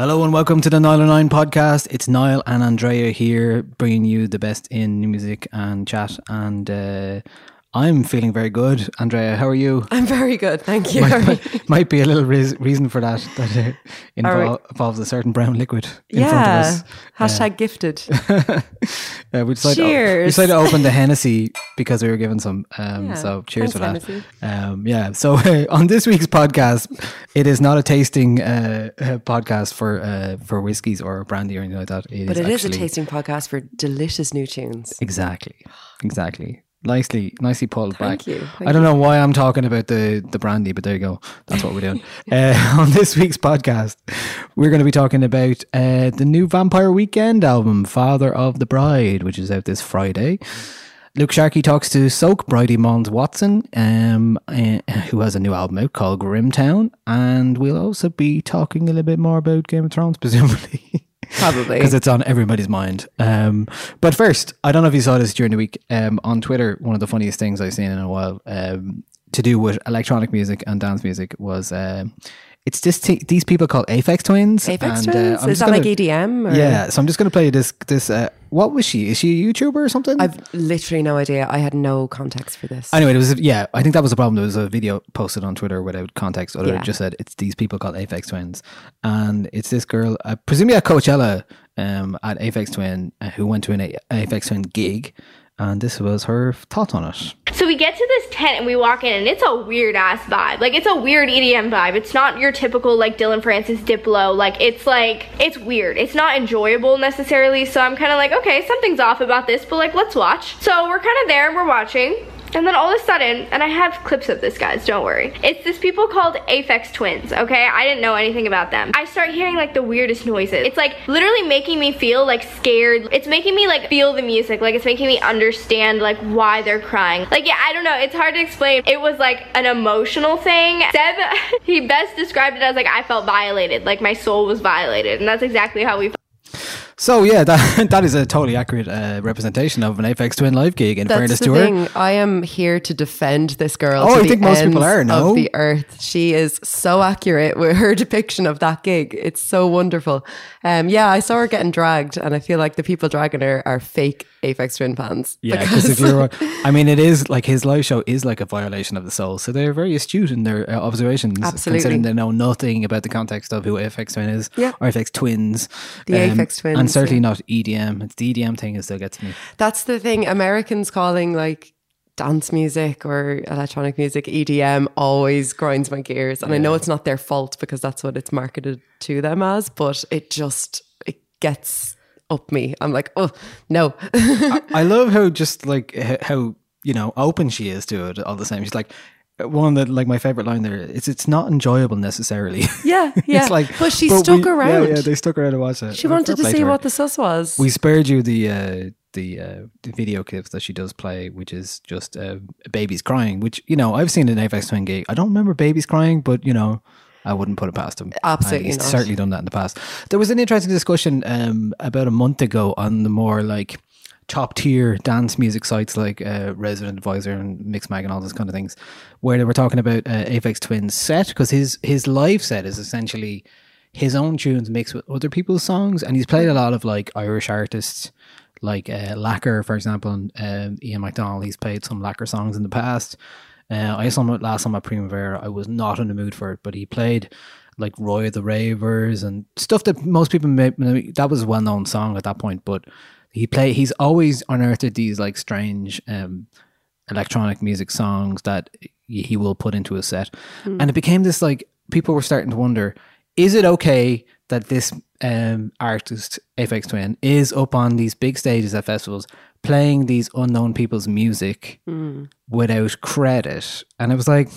Hello and welcome to the Nialler9 podcast. It's Niall and Andrea here, bringing you the best in new music and chat. And uh, I'm feeling very good. Andrea, how are you? I'm very good, thank you. might, might, might be a little reas reason for that that uh, we- involves a certain brown liquid in front of us. Hashtag gifted. Uh, we decided To, we decided to open the Hennessy because we were given some. Um, Yeah. So cheers Thanks, for that. Um, yeah. So on this week's podcast, it is not a tasting uh, uh, podcast for uh, for whiskies or brandy or anything like that. It But it is a tasting podcast for delicious new tunes. Exactly. Exactly. Nicely, nicely pulled Thank back. you, I don't know why I'm talking about the the brandy, but there you go. That's what we're doing. uh, on this week's podcast, we're going to be talking about uh, the new Vampire Weekend album, Father of the Bride, which is out this Friday. Luke Sharkey talks to Soak Bridie Monds-Watson, um, uh, who has a new album out called Grimtown, and we'll also be talking a little bit more about Game of Thrones, presumably. Probably. because it's on everybody's mind. Um, but first, I don't know if you saw this during the week um, on Twitter. One of the funniest things I've seen in a while um, to do with electronic music and dance music was um, it's this t- these people called Aphex Twins. Aphex and, uh, Twins? I'm Is just that like gonna- EDM? Or? Yeah, so I'm just going to play this. This uh, what was she? Is she a YouTuber or something? I've literally no idea. I had no context for this. Anyway, it was yeah. I think that was the problem. There was a video posted on Twitter without context, or Yeah. it just said it's these people called Aphex Twins, and it's this girl, uh, presumably at Coachella, um, at Aphex Twin, uh, who went to an A- Aphex Twin gig, and this was her thought on it. So we get to this tent and we walk in and it's a weird ass vibe. Like it's a weird EDM vibe. It's not your typical like Dillon Francis Diplo. Like it's like it's weird. It's not enjoyable necessarily. So I'm kind of like, okay, something's off about this, but like let's watch. So we're kind of there and we're watching. And then all of a sudden, and I have clips of this, guys, don't worry. It's this people called Aphex Twins, okay? I didn't know anything about them. I start hearing like the weirdest noises. It's like literally making me feel like scared. It's making me like feel the music. Like it's making me understand like why they're crying. Like, yeah, I don't know. It's hard to explain. It was like an emotional thing. Seb, he best described it as like I felt violated. Like my soul was violated. And that's exactly how we felt. So yeah, that that is a totally accurate uh, representation of an Aphex Twin live gig. In That's fairness the to her, thing. I am here to defend this girl. Oh, I think most people are, no? Of the earth, she is so accurate with her depiction of that gig. It's so wonderful. Um, yeah, I saw her getting dragged, and I feel like the people dragging her are fake Aphex Twin fans. Yeah, because if you're, I mean, it is like his live show is like a violation of the soul. So they're very astute in their uh, observations, Absolutely. considering they know nothing about the context of who Aphex Twin is Yeah. or Aphex Twins, The Aphex Twins, and certainly yeah. not EDM. It's the EDM thing that still gets me. That's the thing. Americans calling like dance music or electronic music EDM always grinds my gears. And I know it's not their fault because that's what it's marketed to them as, but it just it gets up me. I'm like, oh no. I love how just like how you know open she is to it all the same. She's like one that like my favorite line there. It's it's not enjoyable necessarily. yeah, yeah. it's like, but she but stuck we- around. Yeah, yeah, they stuck around to watch it. she Well, wanted to see her. what the sus was. We spared you the uh, the uh, the video clips that she does play, which is just uh, babies crying. Which you know I've seen an Aphex Twin gig. I don't remember babies crying, but you know I wouldn't put it past him. Absolutely And he's not. certainly done that in the past. There was an interesting discussion um, about a month ago on the more like top tier dance music sites like uh, Resident Advisor and Mixmag and all those kind of things, where they were talking about uh, Aphex Twin's set because his his live set is essentially his own tunes mixed with other people's songs, and he's played a lot of like Irish artists, like uh, Lakker, for example, and um, Ian McDonald. He's played some Lakker songs in the past. Uh, I saw him last time at Primavera. I was not in the mood for it, but he played like Roy of the Ravers and stuff that most people may, that was a well known song at that point. But he play he's always unearthed these like strange um, electronic music songs that he will put into a set, and it became this like people were starting to wonder: is it okay that this um, artist Aphex Twin is up on these big stages at festivals playing these unknown people's music without credit? And it was like,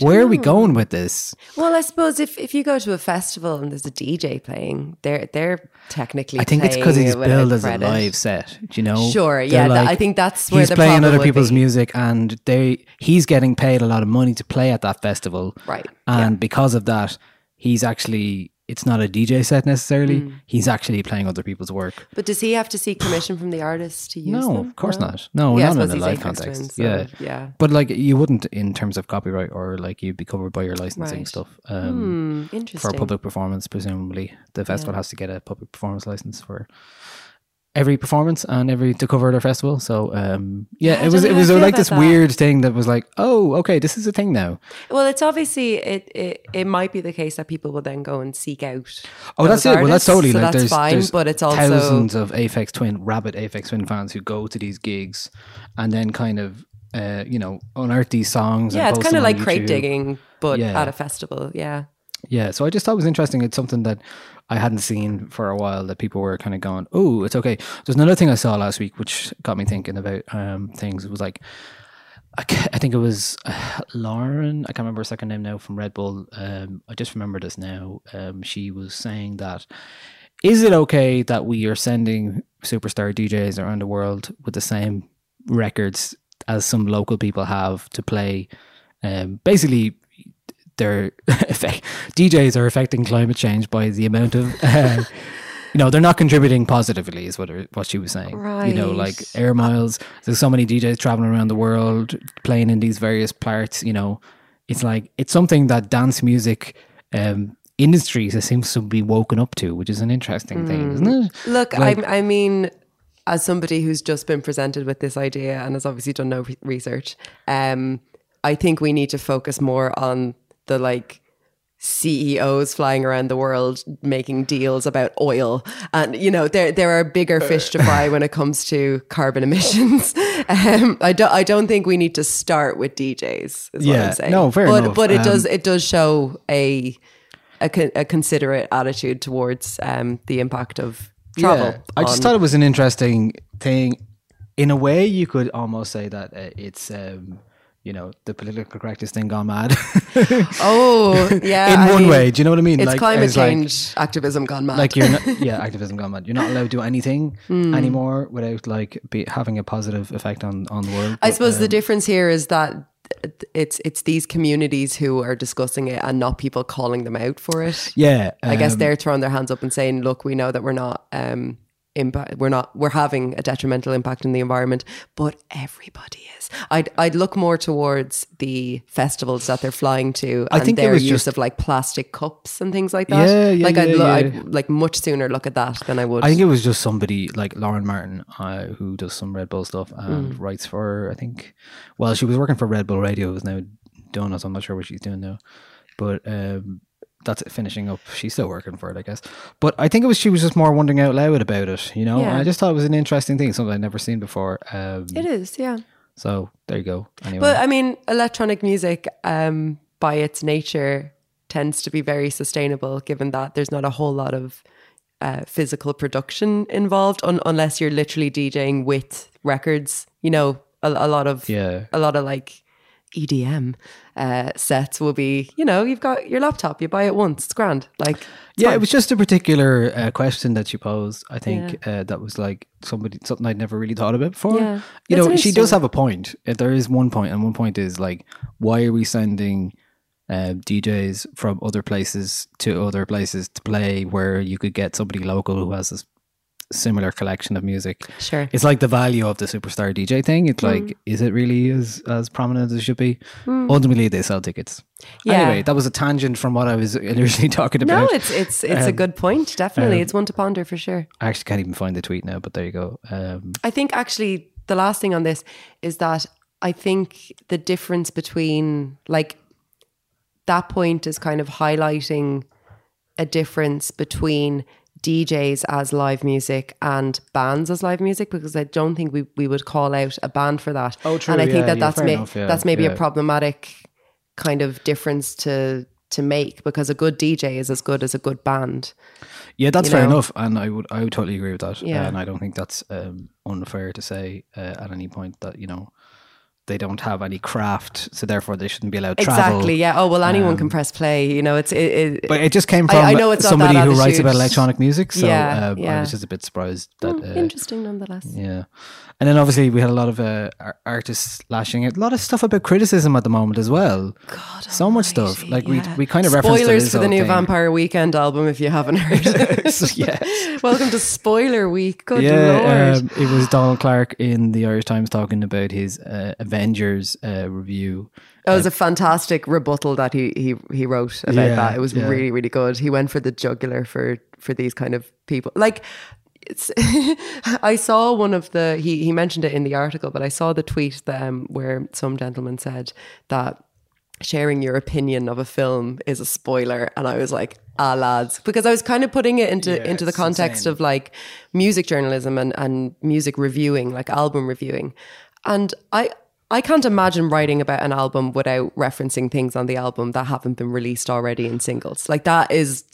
where are we going with this? Well, I suppose if, if you go to a festival and there's a DJ playing, they're they're technically. I think it's because he's billed as a live set. Do you know? Sure, They're yeah, that- I think that's where he's playing other people's be. music, and they he's getting paid a lot of money to play at that festival, Right, And because of that, he's actually it's not a DJ set necessarily. Mm. He's actually playing other people's work. But does he have to seek permission from the artist to use No, them? of course not. No, Yeah, not in a live context. So, yeah, yeah. But like you wouldn't in terms of copyright or like you'd be covered by your licensing Right. stuff. Um, Hmm, for interesting. a public performance, presumably the festival has to get a public performance license for every performance and every to cover their festival. So um, yeah, I it was it was how I feel like this that. weird thing that was like, oh, okay, this is a thing now. Well, it's obviously it, it it might be the case that people will then go and seek out. Oh, that's those it. Well, that's totally so like that's there's, fine, there's but it's also thousands of Aphex Twin, rabid Aphex Twin fans who go to these gigs and then kind of uh, you know unearth these songs. yeah, and it's kind of like crate digging, but Yeah. at a festival. Yeah, Yeah, so I just thought it was interesting. It's something that I hadn't seen for a while that people were kind of going, oh, it's okay. There's another thing I saw last week which got me thinking about um, things. It was like, I, think it was Lauren, I can't remember her second name now from Red Bull. Um, I just remember this now. Um, she was saying that, is it okay that we are sending superstar DJs around the world with the same records as some local people have to play? Um, basically, they're effect, DJs are affecting climate change by the amount of uh, you know they're not contributing positively is what her, what she was saying. You know like air miles there's so many DJs traveling around the world playing in these various parts you know. It's like it's something that dance music um industries seems to be woken up to which is an interesting thing isn't it? Look, Like- I, I mean, as somebody who's just been presented with this idea and has obviously done no re- research, um, I think we need to focus more on the like CEOs flying around the world making deals about oil, and you know there there are bigger fish to fry when it comes to carbon emissions. Um, I don't I don't think we need to start with DJs. Is what Yeah, I'm saying. no, fair but, enough. But it does Um, it does show a a, con- a considerate attitude towards um, the impact of travel. Yeah, I just thought it was an interesting thing. In a way, you could almost say that uh, it's, um, you know, the political correctness thing gone mad. Oh, yeah. In I one mean, way, do you know what I mean? It's Like, climate it's like- change activism gone mad. like you're not, yeah, activism gone mad. You're not allowed to do anything Hmm. anymore without like be, having a positive effect on on the world. I But, suppose the um, difference here is that it's it's these communities who are discussing it and not people calling them out for it. yeah, I guess um, they're throwing their hands up and saying, "Look, we know that we're not um, impact. We're not. We're having a detrimental impact in the environment, but everybody is. I'd I'd look more towards the festivals that they're flying to I and think their was use just- of like plastic cups and things like that. Yeah, yeah, like I'd, yeah, lo- yeah. I'd like much sooner look at that than I would. I think it was just somebody like Lauren Martin uh, who does some Red Bull stuff and Mm. writes for I think. Well, she was working for Red Bull Radio, is now done. So I'm not sure what she's doing now, but um, that's it, finishing up. She's still working for it, I guess. But I think it was she was just more wondering out loud about it. You know, Yeah. and I just thought it was an interesting thing, something I'd never seen before. Um, it is, yeah. So there you go. Anyway, But I mean, electronic music, um, by its nature, tends to be very sustainable, given that there's not a whole lot of uh, physical production involved, un- unless you're literally DJing with records. You know, a, a lot of Yeah. a lot of like EDM uh, sets will be, you know, you've got your laptop, you buy it once, it's grand. Like, it's yeah, fine. it was just a particular uh, question that she posed. I think uh, that was like somebody something I'd never really thought about before. Yeah. You It's know, she does have a point. Uh, There is one point, and one point is like, why are we sending uh, DJs from other places to other places to play where you could get somebody local who has a s- similar collection of music? Sure. It's like the value of the superstar DJ thing. It's Mm. like, is it really as as prominent as it should be? Ultimately, they sell tickets. Yeah. Anyway, that was a tangent from what I was initially talking about. No, it's it's it's a Um, good point. Definitely, um, it's one to ponder for sure. I actually can't even find the tweet now, but there you go. Um, I think actually the last thing on this is that I think the difference between like that point is kind of highlighting a difference between DJs as live music and bands as live music because I don't think we, we would call out a band for that. Oh, true, And I think that yeah, that's ma- enough, yeah, that's maybe yeah. a problematic kind of difference to to make because a good DJ is as good as a good band. yeah, that's You fair know? enough, and I would I would totally agree with that. Yeah. and I don't think that's um, unfair to say uh, at any point that you know they don't have any craft, so therefore they shouldn't be allowed to travel. Exactly. Yeah. Oh well, anyone can press play. You know, it's it. it But it just came from I know it's somebody who writes about electronic music, so Yeah, um, I was just a bit surprised that. Mm, uh, interesting nonetheless. Yeah. And then obviously we had a lot of uh, artists lashing out. A lot of stuff about criticism at the moment as well. God, so much stuff. Like Yeah. we we kind of referenced spoilers for the new thing. Vampire Weekend album if you haven't heard. So, yeah. Welcome to Spoiler Week. Good yeah, lord. um, it was Donald Clarke in the Irish Times talking about his uh, Avengers uh, review. It was a fantastic rebuttal that he he he wrote about Yeah, that. It was yeah. really really good. He went for the jugular for for these kind of people. Like it's I saw one of the he he mentioned it in the article, but I saw the tweet that, um, where some gentleman said that sharing your opinion of a film is a spoiler and I was like ah lads because I was kind of putting it into Yeah, into the context insane. of like music journalism and and music reviewing like album reviewing and I I can't imagine writing about an album without referencing things on the album that haven't been released already in singles like that is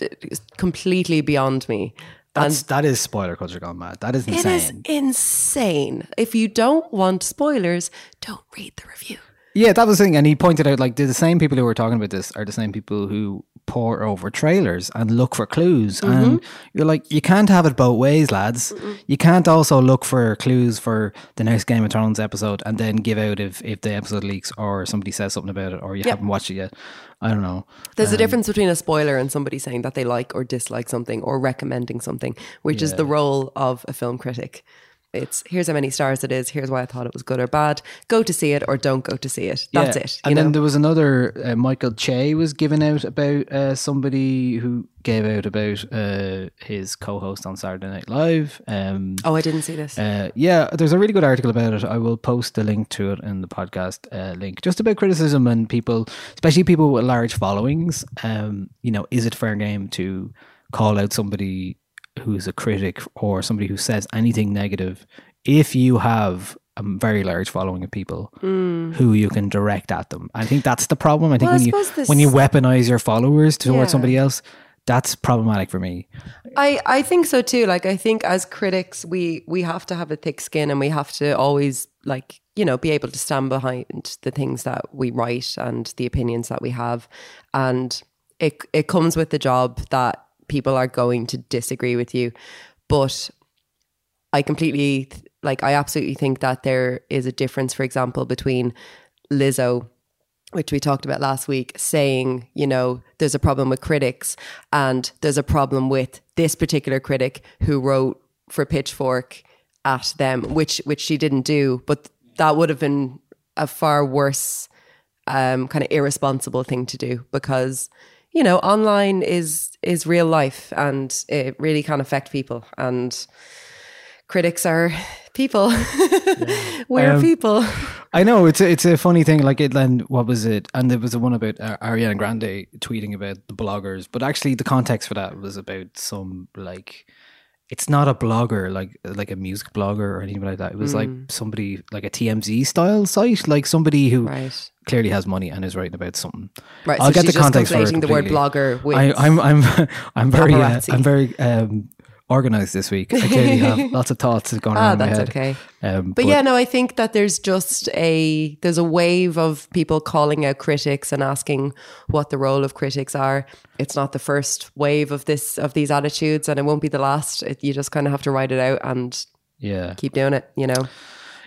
completely beyond me That's that is spoiler culture gone mad. That is insane. is insane if you don't want spoilers don't read the review Yeah, that was the thing. And he pointed out like the same people who were talking about this are the same people who pour over trailers and look for clues. Mm-hmm. And you're like, you can't have it both ways, lads. You can't also look for clues for the next Game of Thrones episode and then give out if, if the episode leaks or somebody says something about it or you Yeah. haven't watched it yet. I don't know. There's a difference between a spoiler and somebody saying that they like or dislike something or recommending something, which is the role of a film critic. It's here's how many stars it is. Here's why I thought it was good or bad. Go to see it or don't go to see it. That's Yeah. it. And you then there was another uh, Michael Che was giving out about uh, somebody who gave out about uh, his co-host on Saturday Night Live. Um, oh, I didn't see this. Uh, yeah, there's a really good article about it. I will post the link to it in the podcast uh, link, just about criticism and people, especially people with large followings. Um, you know, is it fair game to call out somebody who's a critic or somebody who says anything negative if you have a very large following of people mm. who you can direct at them? I think that's the problem. I think. Well, I when you this- when you weaponize your followers towards Yeah. somebody else, that's problematic for me. I, I think so too. Like I think as critics we we have to have a thick skin and we have to always like, you know, be able to stand behind the things that we write and the opinions that we have. And it it comes with the job that people are going to disagree with you. But I completely like I absolutely think that there is a difference, for example, between Lizzo which we talked about last week, saying, you know, there's a problem with critics and there's a problem with this particular critic who wrote for Pitchfork at them, which which she didn't do, but that would have been a far worse um, kind of irresponsible thing to do because you know online is is real life and it really can affect people and critics are people we're Um, people I know it's a, it's a funny thing. Like it, then what was it? And there was the one about uh, Ariana Grande tweeting about the bloggers, but actually the context for that was about some like it's not a blogger like like a music blogger or anything like that. It was like somebody like a TMZ style site, like somebody who right clearly has money and is writing about something. right I'll so get the context just for it conflating the word completely. blogger with I, I'm I'm I'm very uh, I'm very um, organized this week. I clearly have lots of thoughts going ah on in my that's head. okay Um, But, yeah, no, I think that there's just a there's a wave of people calling out critics and asking what the role of critics are. It's not the first wave of this of these attitudes, and it won't be the last. It, you just kind of have to write it out and yeah, keep doing it. You know,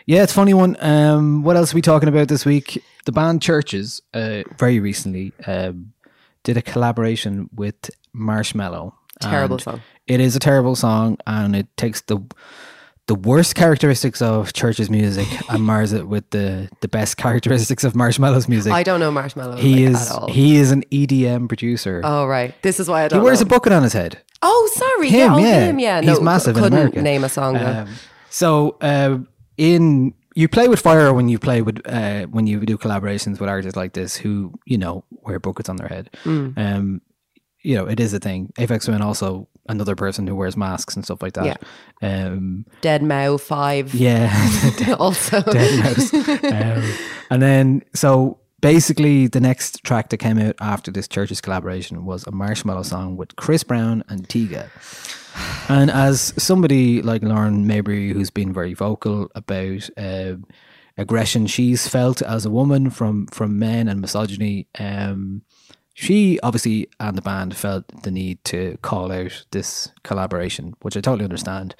Yeah, it's a funny one. Um, what else are we talking about this week? The band Chvrches uh, very recently um, did a collaboration with Marshmello. Terrible And song. It is a terrible song, and it takes the the worst characteristics of Chvrches music and mars it with the the best characteristics of Marshmello's music. I don't know Marshmello he like, is at all. he is an EDM producer. oh right, this is why I don't. He wears know. a bucket on his head. Oh, sorry, Him, yeah, oh, yeah. him, yeah. He's no, massive in couldn't America. Name a song. Um, so uh, in you play with fire when you play with uh, when you do collaborations with artists like this who you know wear buckets on their head. Hmm. Um, you know it is a thing. Aphex Twin also another person who wears masks and stuff like that. Um, Dead Mouse Five. yeah, also. Dead Mouse. um, and then so basically the next track that came out after this church's collaboration was a Marshmello song with Chris Brown and Tyga. And as somebody like Lauren Mayberry, who's been very vocal about uh, aggression she's felt as a woman from from men and misogyny, um, she obviously and the band felt the need to call out this collaboration, which I totally understand.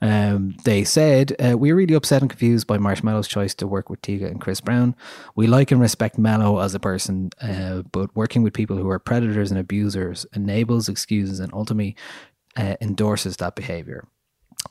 Um, they said, uh, We're really upset and confused by Marshmello's choice to work with Tyga and Chris Brown. We like and respect Mello as a person, uh, but working with people who are predators and abusers enables, excuses, and ultimately uh, endorses that behavior.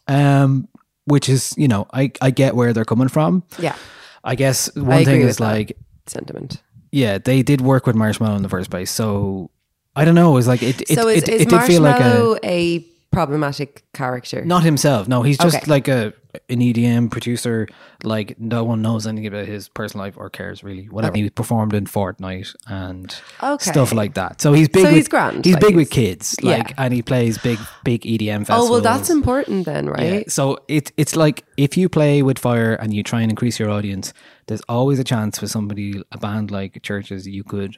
Um, which is, you know, I, I get where they're coming from. Yeah, I guess I one thing is like, sentiment. Yeah, they did work with Marshmello in the first place. So I don't know. It's like it. It, so is, it, is it did feel like a a problematic character? not himself. No, he's just Okay. like a an EDM producer. Like no one knows anything about his personal life or cares really. Whatever he performed in Fortnite and Okay. stuff like that. So he's big. So with, he's grand, He's like big with kids. yeah. Like and he plays big big EDM festivals. Oh well, that's important then, Yeah. right? So it, it's like if you play with fire and you try and increase your audience, there's always a chance for somebody, a band like Chvrches, you could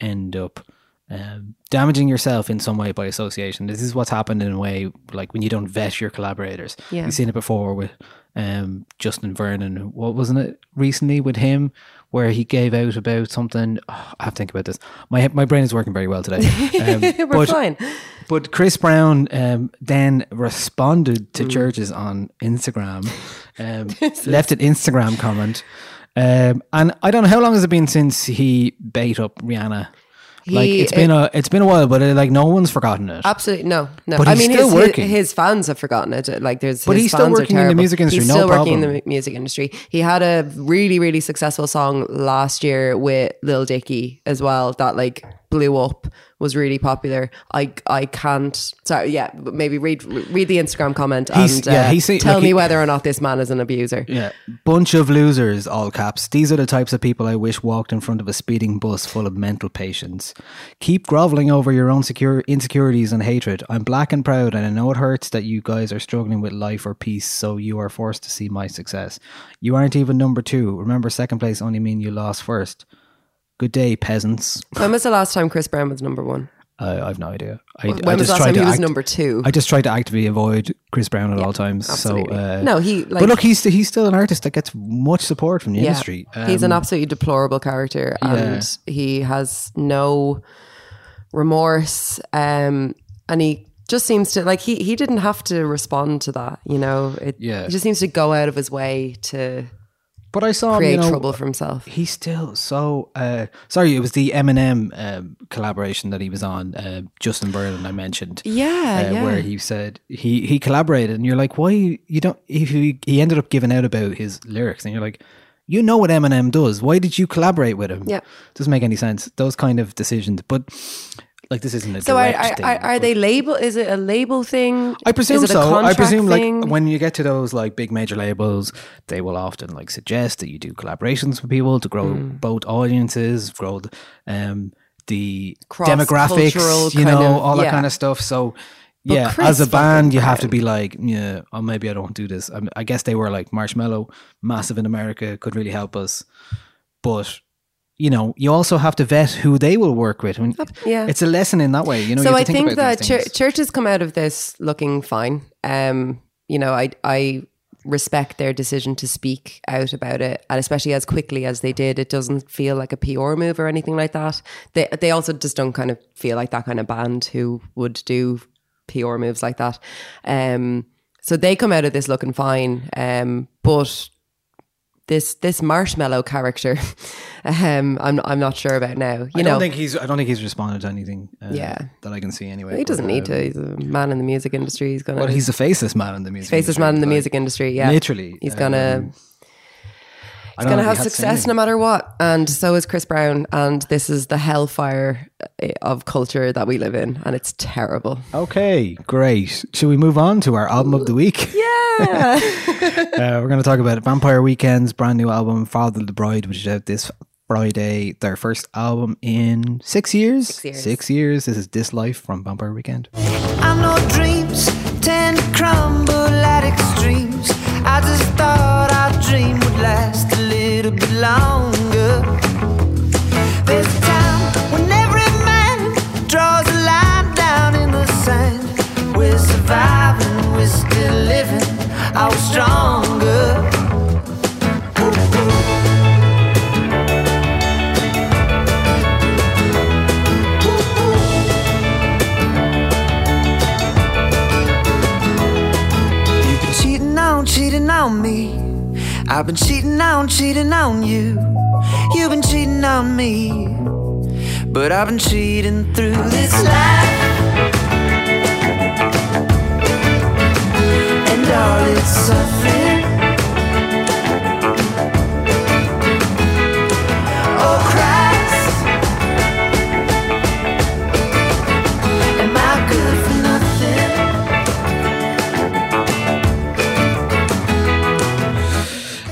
end up um, damaging yourself in some way by association. This is what's happened in a way, like when you don't vet your collaborators. Yeah. You've seen it before with um, Justin Vernon. What wasn't it recently with him? Where he gave out about something. Oh, I have to think about this. My my brain is working very well today. Um, We're but- fine. but Chris Brown um, then responded to Chvrches on Instagram, um, left an Instagram comment. Um, and I don't know how long has it been since he bait up Rihanna. Like He- it's been a it's been a while, but uh, like no one's forgotten it. Absolutely no, no. But I mean, still his, working. His, fans have forgotten it. Like there's, But his he's still fans are working in the music industry, He's no still working in the music industry. He had a really, really successful song last year with Lil Dicky as well. That like blew up, was really popular. I I can't. Sorry, yeah. but Maybe read read the Instagram comment He's- and yeah, uh, he's- tell like me he- whether or not this man is an abuser. Yeah, bunch of losers, all caps. These are the types of people I wish walked in front of a speeding bus full of mental patients. Keep groveling over your own secure insecurities and hatred. I'm black and proud, and I know it hurts that you guys are struggling with life or peace, so you are forced to see my success. You aren't even number two. Remember, second place only mean you lost first. Good day, peasants. When was the last time Chris Brown was number one? I I've no idea. I, When I was just last tried time to he was act- number two? I just tried to actively avoid Chris Brown at all times. absolutely. So uh, No, he, like- but look, he's he's still an artist that gets much support from the industry. He's an Um, absolutely deplorable character and he has no remorse. Um, and he just seems to like he he didn't have to respond to that, you know. It, Yeah. he just seems to go out of his way to But I saw him, create you know, trouble for himself. He's still so. Uh, sorry, it was the Eminem um, collaboration that he was on. Uh, Justin Vernon, I mentioned. Yeah, uh, yeah. Where he said he he collaborated, and you're like, why you don't? If he, he ended up giving out about his lyrics, and you're like, you know what Eminem does. Why did you collaborate with him? Yeah. doesn't make any sense. Those kind of decisions, but like this isn't a So are, are, are, they label? Is it a label thing? I presume so. I presume thing? like when you get to those like big major labels, they will often like suggest that you do collaborations with people to grow Hmm. both audiences, grow the, um, the demographics, you know, of- all that yeah. kind of stuff. So. But yeah, Chris as a band, you have to be like, yeah, oh, maybe I don't do this. I, I guess they were like Marshmello, massive in America, could really help us. But you know, you also have to vet who they will work with. I mean, yeah. it's a lesson in that way. You know, so you I think, think, that things. Chvrches come out of this looking fine. Um, you know, I I respect their decision to speak out about it, and especially as quickly as they did. It doesn't feel like a PR move or anything like that. They they also just don't kind of feel like that kind of band who would do PR moves like that. Um, so they come out of this looking fine. Um, but this this Marshmello character, um, I'm I'm not sure about now. You I know, don't think he's. I don't think he's responded to anything. Uh, Yeah. that I can see anyway. he doesn't need to. He's a man in the music industry. He's gonna. Well, he's the faceless man in the music. faceless industry, man in the like, music industry. Yeah, Literally, He's gonna. um, He's don't gonna have he had to say success no matter what, and so is Chris Brown. And this is the hellfire uh, of culture that we live in, and it's terrible. Okay, great. Should we move on to our album of the week? Yeah, Uh, we're going to talk about Vampire Weekend's brand new album, Father of the Bride, which is out this Friday. Their first album in six years. Six years. Six years. This is This Life from Vampire Weekend. I know dreams tend to crumble at extremes. I just thought our dream would last a little longer. A time when every man draws a line down in the sand. We're surviving, we're still living, we stronger? Cheating on me. I've been cheating on, cheating on you. You've been cheating on me. But I've been cheating through this life. And all its suffering. Oh,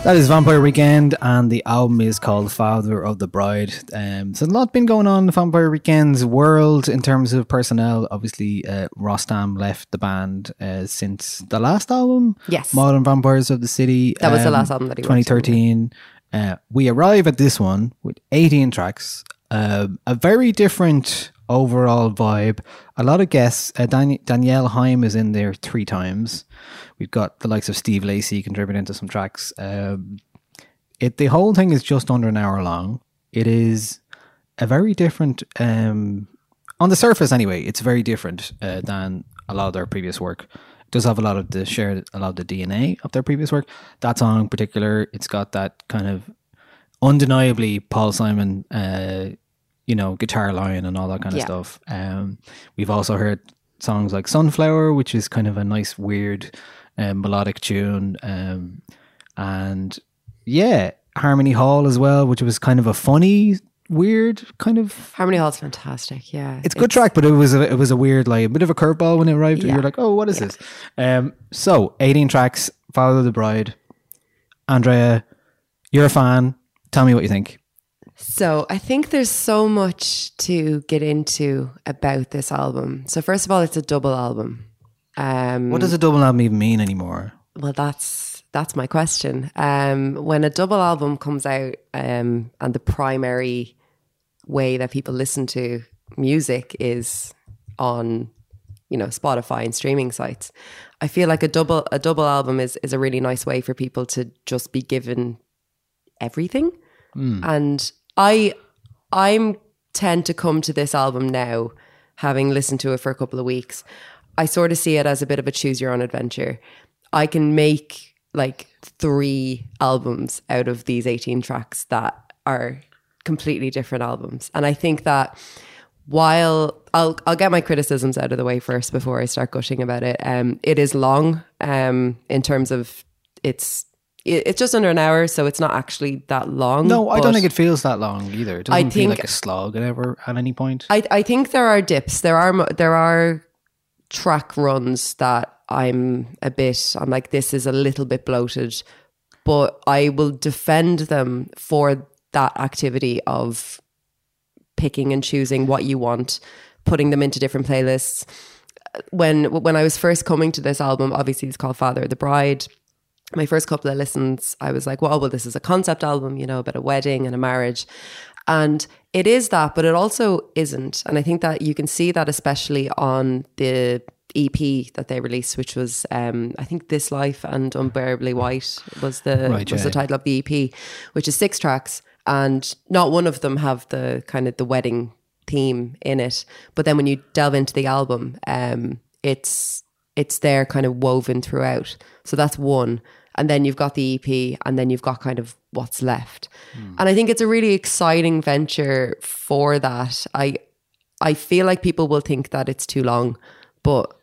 That is Vampire Weekend, and the album is called Father of the Bride. Um, so a lot been going on in the Vampire Weekend's world in terms of personnel. Obviously, uh, Rostam left the band uh, since the last album. Yes. Modern Vampires of the City. That was the last album that he worked 2013. Uh, we arrive at this one with 18 tracks, uh, a very different overall vibe. A lot of guests. Uh, Dan- Danielle Haim is in there three times. We've got the likes of Steve Lacy contributing to some tracks. Um, it the whole thing is just under an hour long. It is a very different. Um, on the surface, anyway, it's very different uh, than a lot of their previous work. It does have a lot of the share a lot of the DNA of their previous work. That song in particular, it's got that kind of undeniably Paul Simon, uh, you know, guitar line and all that kind of Yeah. stuff. Um, we've also heard songs like Sunflower, which is kind of a nice, weird um, melodic tune, um, and yeah, Harmony Hall as well, which was kind of a funny, weird kind of. Harmony Hall's fantastic. Yeah, It's a good track, but it was a, it was a weird, like a bit of a curveball when it arrived. Yeah. You're like, oh, what is this? Um, so 18 tracks, Father of the Bride. Andrea, you're a fan. Tell me what you think. So I think there's so much to get into about this album. So first of all, it's a double album. Um, What does a double album even mean anymore? Well, that's that's my question. Um, when a double album comes out, um, and the primary way that people listen to music is on, you know, Spotify and streaming sites, I feel like a double a double album is is a really nice way for people to just be given everything. And I I'm tend to come to this album now, having listened to it for a couple of weeks. I sort of see it as a bit of a choose your own adventure. I can make like three albums out of these 18 tracks that are completely different albums. And I think that while I'll I'll get my criticisms out of the way first before I start gushing about it. Um, it is long um, in terms of it's it, it's just under an hour, so it's not actually that long. No, I don't think it feels that long either. It doesn't I feel think- like a slog at ever at any point. I I think there are dips. There are there are track runs that I'm a bit. I'm like this is a little bit bloated, but I will defend them for that activity of picking and choosing what you want, putting them into different playlists. When when I was first coming to this album, obviously it's called Father of the Bride. My first couple of listens, I was like, well, well, this is a concept album, you know, about a wedding and a marriage. And it is that, but it also isn't. And I think that you can see that especially on the EP that they released, which was um, I think This Life and Unbearably White was the Right, was yeah. the title of the EP, which is six tracks, and not one of them have the kind of the wedding theme in it. But then when you delve into the album, um, it's it's there kind of woven throughout. So that's one. And then you've got the EP, and then you've got kind of what's left. And I think it's a really exciting venture for that. I I feel like people will think that it's too long, but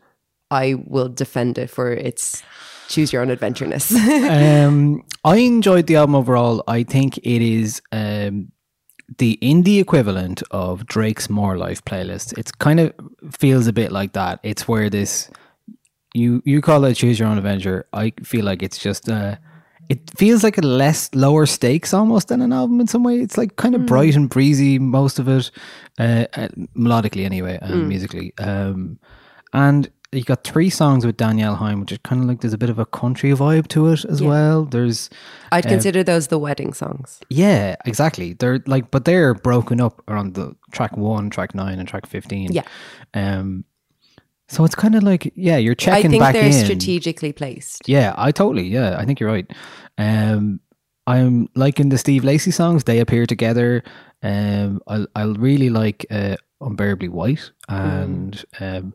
I will defend it for its choose your own adventureness. um, I enjoyed the album overall. I think it is um, the indie equivalent of Drake's More Life playlist. It's kind of feels a bit like that. It's where this you you call it choose your own adventure. I feel like it's just uh it feels like a less lower stakes almost than an album in some way. It's like kind of bright and breezy most of it, uh, uh, melodically anyway, and musically. Um, and you got three songs with Danielle Haim, which is kind of like there's a bit of a country vibe to it as well. There's I'd consider those the wedding songs. yeah, exactly. They're like, but they're broken up around the track one, track nine, and track fifteen. Yeah. Um. So it's kind of like yeah, you're checking. I think back they're in. strategically placed. Yeah, I totally. Yeah, I think you're right. Um, I'm liking the Steve Lacy songs. They appear together. Um, I I really like uh, Unbearably White, and um,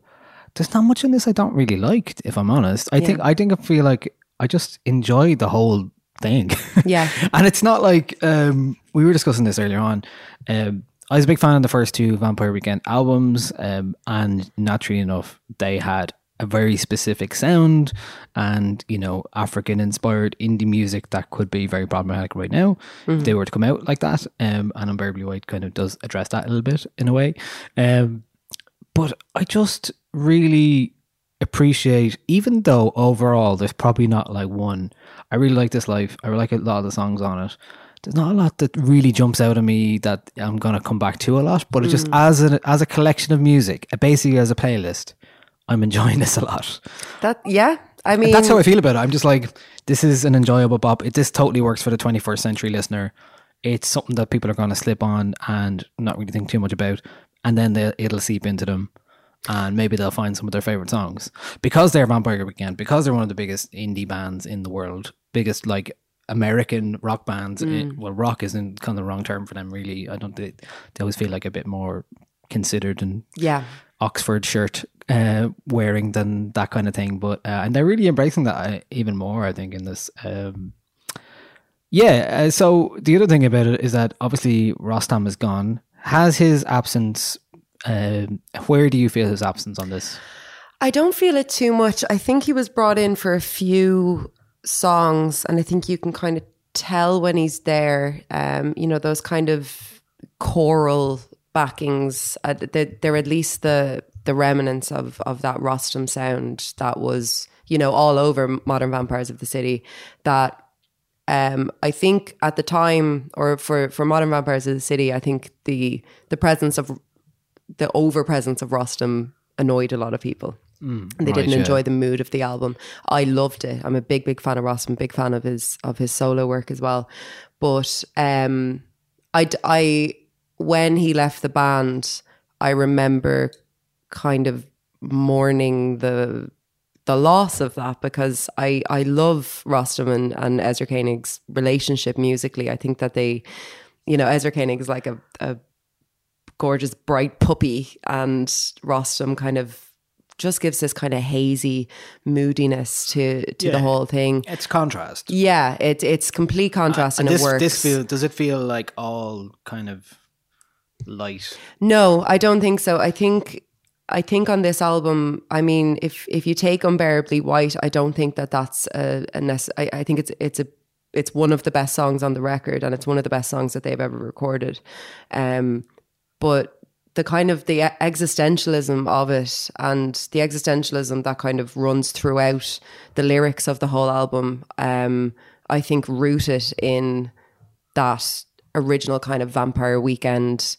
there's not much in this I don't really like. If I'm honest, I think I think I feel like I just enjoy the whole thing. Yeah. and it's not like um, we were discussing this earlier on. Um, I was a big fan of the first two Vampire Weekend albums, um, and naturally enough, they had a very specific sound and you know African inspired indie music that could be very problematic right now if they were to come out like that. Um, and Unbearably White kind of does address that a little bit in a way. Um, but I just really appreciate, even though overall there's probably not like one. I really like this life. I really like a lot of the songs on it. There's not a lot that really jumps out at me that I'm gonna come back to a lot. But it's just as a as a collection of music, uh, basically as a playlist, I'm enjoying this a lot. That yeah. I mean And that's how I feel about it. I'm just like, this is an enjoyable bop. It, this totally works for the 21st century listener. It's something that people are going to slip on and not really think too much about, and then they, it'll seep into them, and maybe they'll find some of their favorite songs because they're Vampire Weekend, because they're one of the biggest indie bands in the world, biggest like American rock bands. It- well, rock isn't kind of the wrong term for them, really. I don't. They, they always feel like a bit more considered and yeah. Oxford shirt uh, wearing than that kind of thing. But uh, and they're really embracing that even more. I think in this. Um, yeah. Uh, so the other thing about it is that obviously Rostam is gone. Has his absence? Um, where do you feel his absence on this? I don't feel it too much. I think he was brought in for a few songs, and I think you can kind of tell when he's there. Um, you know, those kind of choral backings. Uh, they, they're at least the the remnants of of that Rostam sound that was, you know, all over Modern Vampires of the City. That um, I think at the time, or for for Modern Vampires of the City, I think the the presence of the over presence of Rostam annoyed a lot of people. And they right, didn't yeah. enjoy the mood of the album. I loved it. I'm a big, big fan of Rostam, big fan of his of his solo work as well. But um, I, I when he left the band, I remember kind of mourning the the loss of that because I I love Rostam and, and Ezra Koenig's relationship musically. I think that they, you know, Ezra Koenig is like a, a gorgeous bright puppy and Rostam kind of just gives this kind of hazy moodiness to to the whole thing. It's contrast. Yeah, it, it's complete contrast and, Uh, this, it works. This feel does it feel like all kind of light? No, I don't think so. I think I think on this album, I mean, if if you take unbearably white, I don't think that that's a, a nece- I, I think it's it's a it's one of the best songs on the record, and it's one of the best songs that they've ever recorded. Um, but the kind of the existentialism of it and the existentialism that kind of runs throughout the lyrics of the whole album, um, I think rooted in that original kind of vampire weekend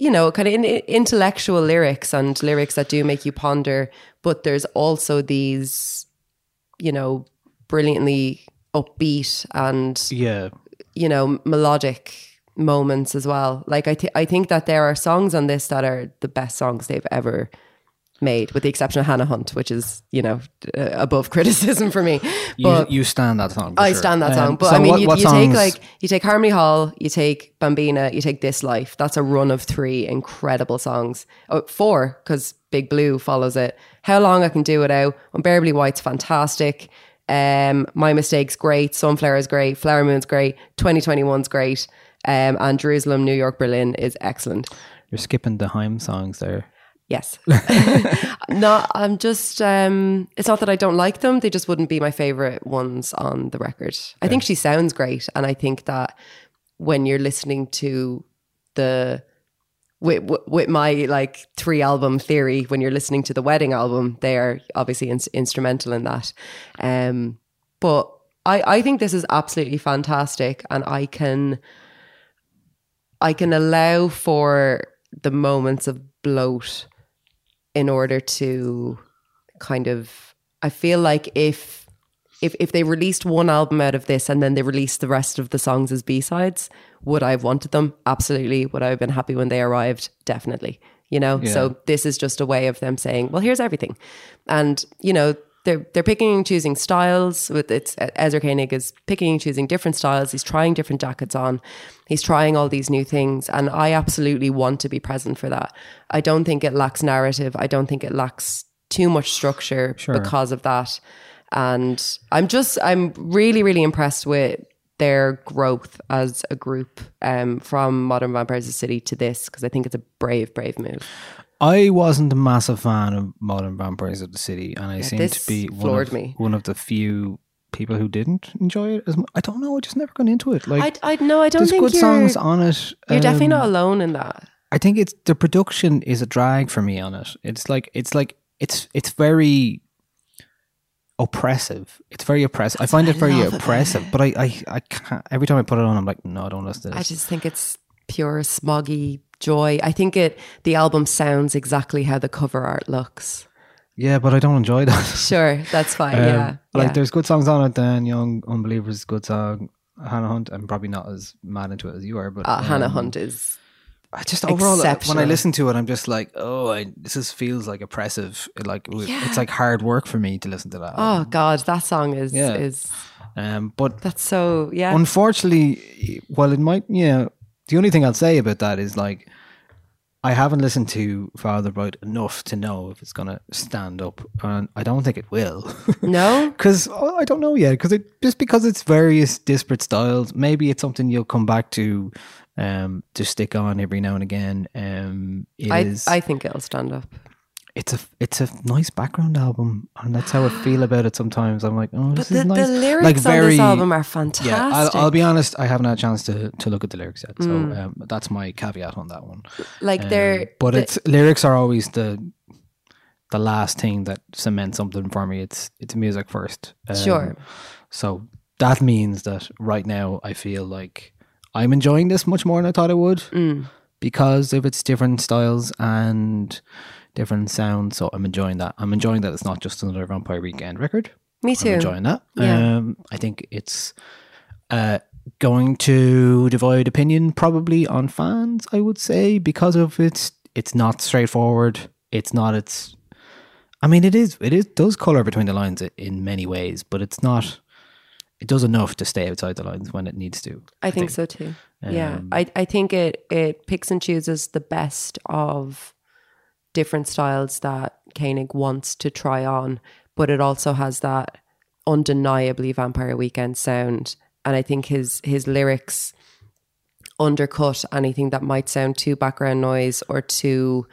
you know, kind of in, intellectual lyrics and lyrics that do make you ponder. But there's also these, you know, brilliantly upbeat and Yeah, you know melodic moments as well. Like I, th- I think that there are songs on this that are the best songs they've ever made, with the exception of Hannah Hunt, which is you know uh, above criticism for me. But you stand that song. I sure. stand that Um, song. But so I mean, what- you, what you take like you take Harmony Hall, you take Bambina, you take This Life. That's a run of three incredible songs. Oh, four because Big Blue follows it. How long I can do it out? Unbearably White's fantastic. Um, My Mistake's great. Sunflower is great. Flower Moon's great. 2021's great. Um, and Jerusalem, New York, Berlin is excellent. you're skipping the Haim songs there. Yes. no, I'm just um it's not that I don't like them, they just wouldn't be my favorite ones on the record. I think she sounds great and I think that when you're listening to the with, with- my like three album theory when you're listening to the wedding album they are obviously ins- instrumental in that um but I, I think this is absolutely fantastic and I can I can allow for the moments of bloat in order to kind of I feel like if if if they released one album out of this and then they released the rest of the songs as B-sides, would I have wanted them? Absolutely. Would I have been happy when they arrived? Definitely. You know? So this is just a way of them saying, well, here's everything. And, you know, they're they're picking and choosing styles with it's Ezra Koenig is picking and choosing different styles. He's trying different jackets on. He's trying all these new things. And I absolutely want to be present for that. I don't think it lacks narrative. I don't think it lacks too much structure because of that. And I'm just I'm really, really impressed with their growth as a group um, from Modern Vampires of the City to this because I think it's a brave, brave move. I wasn't a massive fan of Modern Vampires of the City, and I seem to be one of, me. one of the few people who didn't enjoy it as much. I don't know. I just never got into it. Like, I, I no, I don't there's think good songs on it. You're definitely Um, not alone in that. I think it's the production is a drag for me on it. It's like it's like it's it's very oppressive. It's very oppressive. I find it very love oppressive, but I, I I can't. Every time I put it on, I'm like, no, I don't listen to I just think it's pure smoggy joy. I think it the album sounds exactly how the cover art looks. yeah, but I don't enjoy that. Sure, that's fine. Um, yeah, like yeah. there's good songs on it. Diane Young, Unbelievers, is a good song. Hannah Hunt. I'm probably not as mad into it as you are, but uh, Hannah um, Hunt is I just overall uh, when I listen to it, I'm just like, oh, I, this is, feels like oppressive. It like it's like hard work for me to listen to that. oh god, that song is Yeah. is Um, but that's so yeah. unfortunately, well, it might. Yeah, the only thing I'll say about that is like, I haven't listened to Father Bride enough to know if it's gonna stand up, and I don't think it will. no, Because I don't know yet. Because it just because it's various disparate styles, maybe it's something you'll come back to, um, to stick on every now and again. Um, I is- I think it'll stand up. It's a it's a nice background album, and that's how I feel about it. Sometimes I'm like, oh, But the, is nice. the lyrics on this album are fantastic. Yeah, I'll, I'll be honest. I haven't had a chance to, to look at the lyrics yet, so Mm. um, that's my caveat on that one. like Um, they're but the- it's lyrics are always the the last thing that cements something for me. It's it's music first. Um, Sure. So that means that right now I feel like I'm enjoying this much more than I thought I would Mm. because of its different styles and different sounds. So I'm enjoying that. I'm enjoying that it's not just another Vampire Weekend record. me too. I'm enjoying that. Yeah. Um, I think it's uh, going to divide opinion probably on fans. I would say because of its it's not straightforward. It's not its. I mean, it is. It is does color between the lines in many ways, but it's not. It does enough to stay outside the lines when it needs to. I think so too. yeah, Um, I I think it it picks and chooses the best of different styles that Koenig wants to try on, but it also has that undeniably Vampire Weekend sound. And I think his his lyrics undercut anything that might sound too background noise or too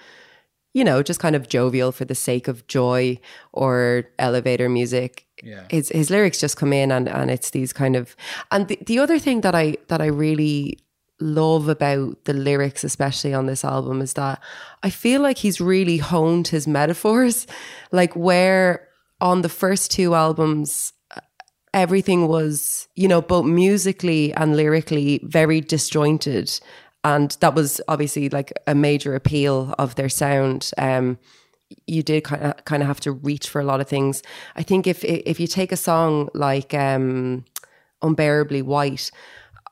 you know, just kind of jovial for the sake of joy or elevator music. Yeah. His his lyrics just come in and, and it's these kind of and the, the other thing that I that I really love about the lyrics, especially on this album, is that I feel like he's really honed his metaphors. Like where on the first two albums everything was, you know, both musically and lyrically very disjointed. And that was obviously like a major appeal of their sound. Um, you did kind of kind of have to reach for a lot of things. I think if if you take a song like um, "Unbearably White,"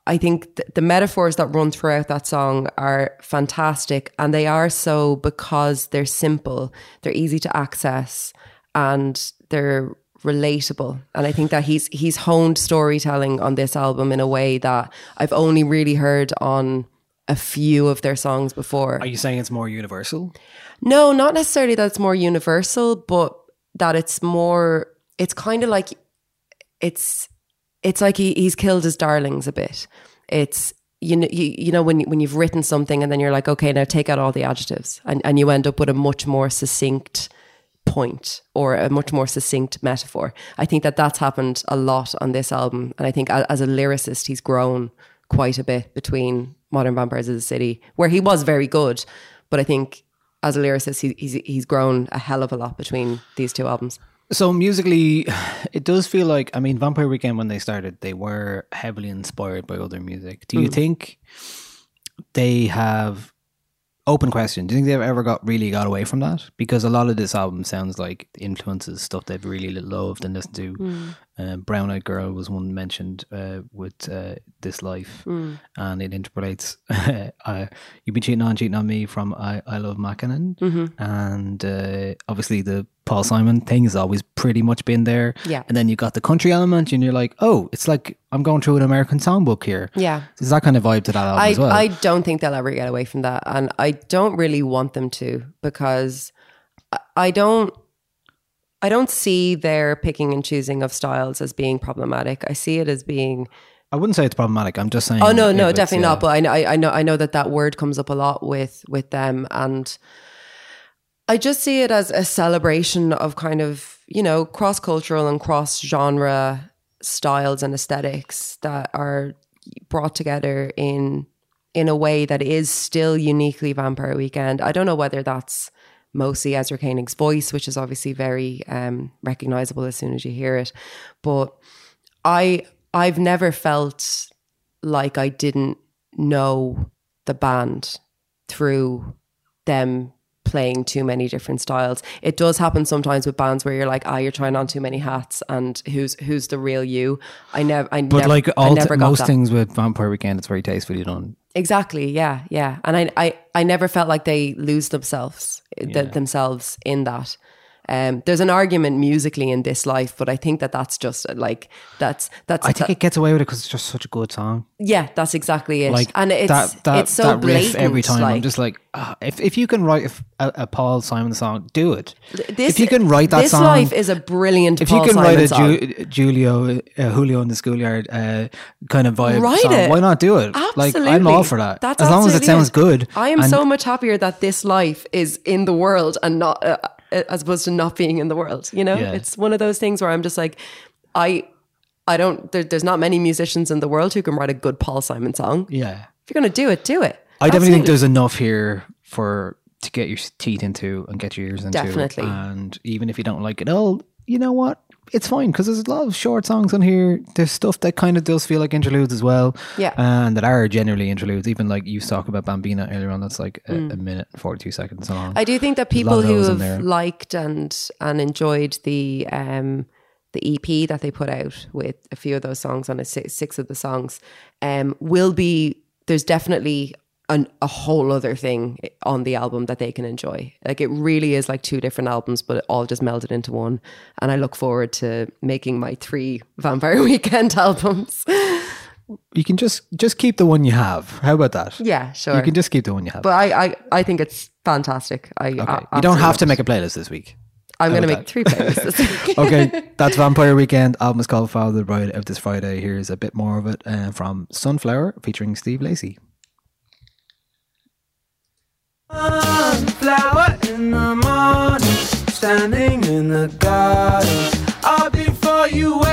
I think th- the metaphors that run throughout that song are fantastic, and they are so because they're simple, they're easy to access, and they're relatable. And I think that he's he's honed storytelling on this album in a way that I've only really heard on a few of their songs before. Are you saying it's more universal? No, not necessarily that it's more universal, but that it's more. It's kind of like it's it's like he, he's killed his darlings a bit. It's you know you, you know when when you've written something and then you're like okay now take out all the adjectives and and you end up with a much more succinct point or a much more succinct metaphor. I think that that's happened a lot on this album, and I think as a lyricist he's grown quite a bit between Modern Vampires of the City, where he was very good, but I think as a lyricist he, he's he's grown a hell of a lot between these two albums. So musically, it does feel like I mean, Vampire Weekend when they started, they were heavily inspired by other music. Do you Mm. think they have open question? Do you think they've ever got really got away from that? Because a lot of this album sounds like influences stuff they've really loved and listened to. Mm. Uh, Brown Eyed Girl was one mentioned uh, with uh, This Life, Mm. and it interpolates uh, "You've been cheating on, cheating on me" from "I, I Love Mackinnon," Mhm. and uh, obviously the Paul Simon thing has always pretty much been there. Yeah. and then you got the country element, and you're like, "Oh, it's like I'm going through an American songbook here." Yeah. There's that kind of vibe to that album I, as well. I don't think they'll ever get away from that. And I don't really want them to because I- I don't I don't see their picking and choosing of styles as being problematic. I see it as being I wouldn't say it's problematic. I'm just saying. Oh no, no, definitely yeah. not. But I, know- I, I know, I know that that word comes up a lot with with them, and I just see it as a celebration of kind of you know cross cultural and cross genre styles and aesthetics that are brought together in in a way that is still uniquely Vampire Weekend. I don't know whether that's mostly Ezra Koenig's voice, which is obviously very um, recognizable as soon as you hear it, but I I've never felt like I didn't know the band through them playing too many different styles. It does happen sometimes with bands where you're like, ah, you're trying on too many hats, and who's who's the real you? I never, I But never, like all t- most that. things with Vampire Weekend, it's very tastefully done. Exactly. Yeah. Yeah. And I, I, I never felt like they lose themselves, th- themselves in that. Um, there's an argument musically in this life, but I think that that's just uh, like that's that's I think it gets away with it because it's just such a good song. yeah, that's exactly it. Like and it's that, that, it's so that blatant. riff every time. like, I'm just like, ah, if if you can write a Paul Simon song, do it. this, if you can write that this song, life is a brilliant. if Paul you can Simon write a. Ju- Julio, uh, Julio in the schoolyard uh, kind of vibe Write song, it. why not do it? Like I'm all for that. That's as long as it absolutely sounds good. I am so much happier that this life is in the world and not uh, as opposed to not being in the world. You know, Yeah. it's one of those things where I'm just like, I, I don't. There, there's not many musicians in the world who can write a good Paul Simon song. Yeah, If you're gonna do it, do it. I definitely think there's enough here for to get your teeth into and get your ears into. Definitely. And even if you don't like it all, you know what? It's fine because there's a lot of short songs on here. There's stuff that kind of does feel like interludes as well. Yeah. And that are generally interludes. Even like you talk about Bambina earlier on, that's like a, a minute and 42 seconds long. Mm. I do think that a people who have liked and and enjoyed the um the EP that they put out with a few of those songs on it, six, six of the songs, um, will be there's definitely an, a whole other thing on the album that they can enjoy. Like it really is like two different albums, but it all just melded into one. And I look forward to making my three Vampire Weekend albums. you can just just keep the one you have. How about that? Yeah, sure. You can just keep the one you have. But I, I, I think it's fantastic. I, okay. you don't have to make a playlist this week. I'm going to make three playlists this okay, that's Vampire Weekend. Album is called Father of the Bride out this Friday. Here's a bit more of it uh, from Sunflower featuring Steve Lacy. Flower in the morning, standing in the garden, all before you wake.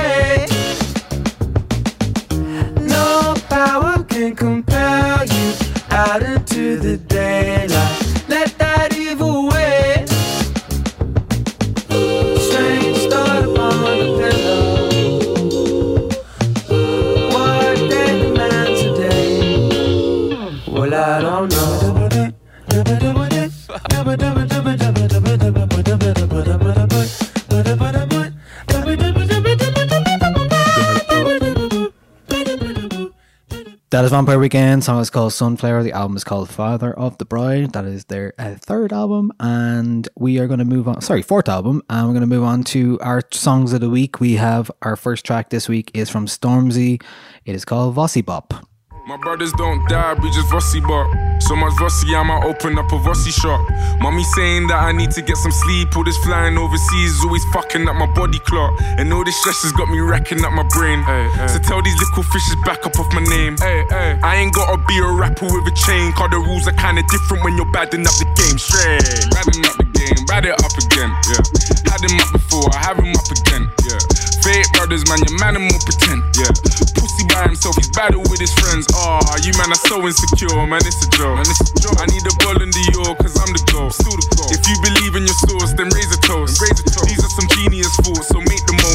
That is Vampire Weekend. Song is called Sunflower. The album is called Father of the Bride. That is their uh, third album, and we are going to move on. Sorry, fourth album, and we're going to move on to our songs of the week. We have our first track this week is from Stormzy. It is called Vossi Bop. My brothers don't die, we just Vossi but So much Vossi, I might open up a Vossi shop. Mommy saying that I need to get some sleep. All this flying overseas is always fucking up my body clock. And all this stress has got me wrecking up my brain. So tell these little fishes back up off my name. I ain't gotta be a rapper with a chain. Cause the rules are kinda different when you're badding up the game. Straight. Badding up the game, bad it up again. Yeah. Had him up before, I have him up again. Yeah. Fake brothers, man, your man and more pretend. Yeah. Pussy by himself, he's battle with his friends. Ah, you man are so insecure, man, it's a joke. Man, it's a joke. I need a ball in the York, cause I'm the goal. Still the goal. If you believe in your source, then raise a toast. raise a toast. These are some genius thoughts, so